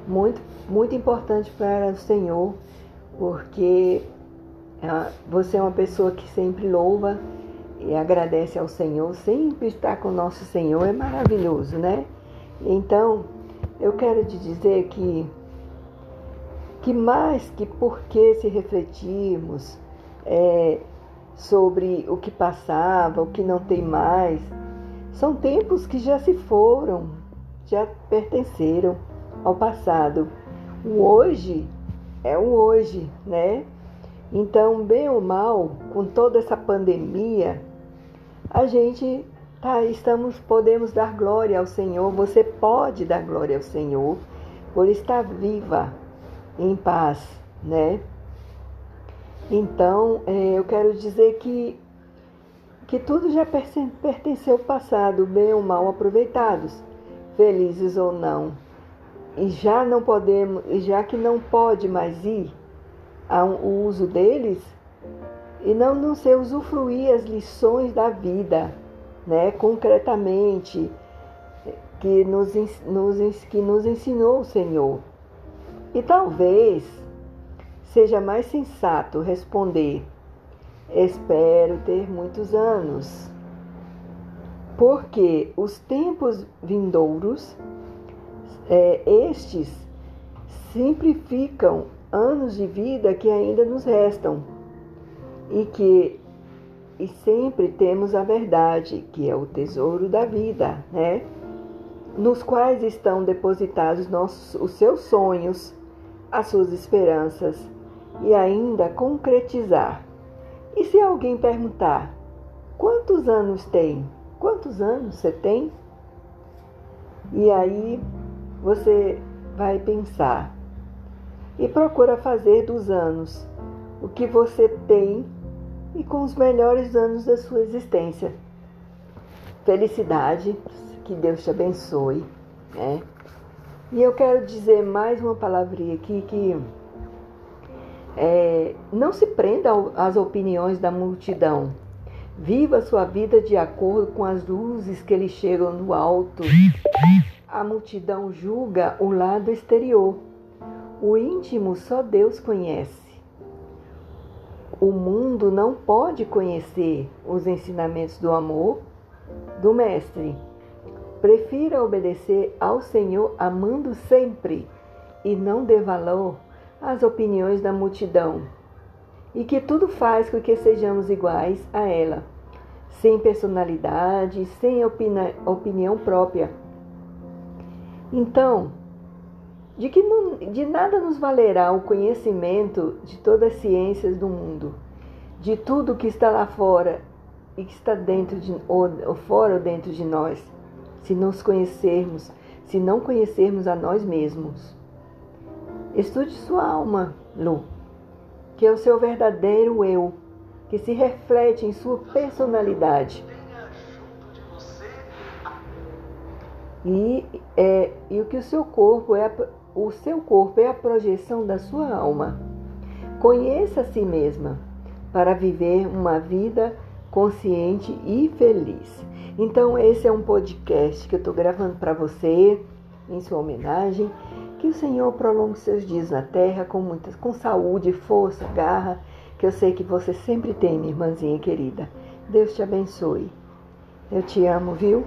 muito, muito importante para o Senhor, porque ah, você é uma pessoa que sempre louva e agradece ao Senhor. Sempre estar com o nosso Senhor é maravilhoso, né? Então, eu quero te dizer que que mais que por que se refletirmos é, sobre o que passava, o que não tem mais, são tempos que já se foram, já pertenceram ao passado. O hoje é o hoje, né? Então, bem ou mal, com toda essa pandemia, a gente tá, estamos, podemos dar glória ao Senhor. Você pode dar glória ao Senhor por estar viva, em paz, né? Então, é, eu quero dizer que, que tudo já pertenceu ao passado, bem ou mal aproveitados, felizes ou não. E já não podemos, já que não pode mais ir ao uso deles, e não, não sei usufruir as lições da vida, né? Concretamente, que nos, nos, que nos ensinou o Senhor. E talvez seja mais sensato responder: Espero ter muitos anos. Porque os tempos vindouros, é, estes, simplificam anos de vida que ainda nos restam e que e sempre temos a verdade, que é o tesouro da vida, né? Nos quais estão depositados nossos, os seus sonhos, as suas esperanças e ainda concretizar. E se alguém perguntar: quantos anos tem? Quantos anos você tem? E aí você vai pensar e procura fazer dos anos o que você tem e com os melhores anos da sua existência. Felicidade, que Deus te abençoe, né? E eu quero dizer mais uma palavrinha aqui que é, não se prenda às opiniões da multidão. Viva sua vida de acordo com as luzes que lhe chegam no alto. A multidão julga o lado exterior. O íntimo só Deus conhece. O mundo não pode conhecer os ensinamentos do amor do Mestre Prefira obedecer ao Senhor amando sempre e não dê valor às opiniões da multidão, e que tudo faz com que sejamos iguais a ela, sem personalidade, sem opini opinião própria. Então, de que não, de nada nos valerá o conhecimento de todas as ciências do mundo, de tudo que está lá fora e que está dentro de ou, ou fora ou dentro de nós se nos conhecermos, se não conhecermos a nós mesmos. Estude sua alma, Lu, que é o seu verdadeiro eu, que se reflete em sua personalidade. E, é, e o que o seu corpo é o seu corpo é a projeção da sua alma. Conheça a si mesma para viver uma vida consciente e feliz. Então, esse é um podcast que eu estou gravando para você, em sua homenagem, Que o Senhor prolongue seus dias na terra com muitas, com saúde, força, garra, que eu sei que você sempre tem, minha irmãzinha querida. Deus te abençoe. Eu te amo, viu?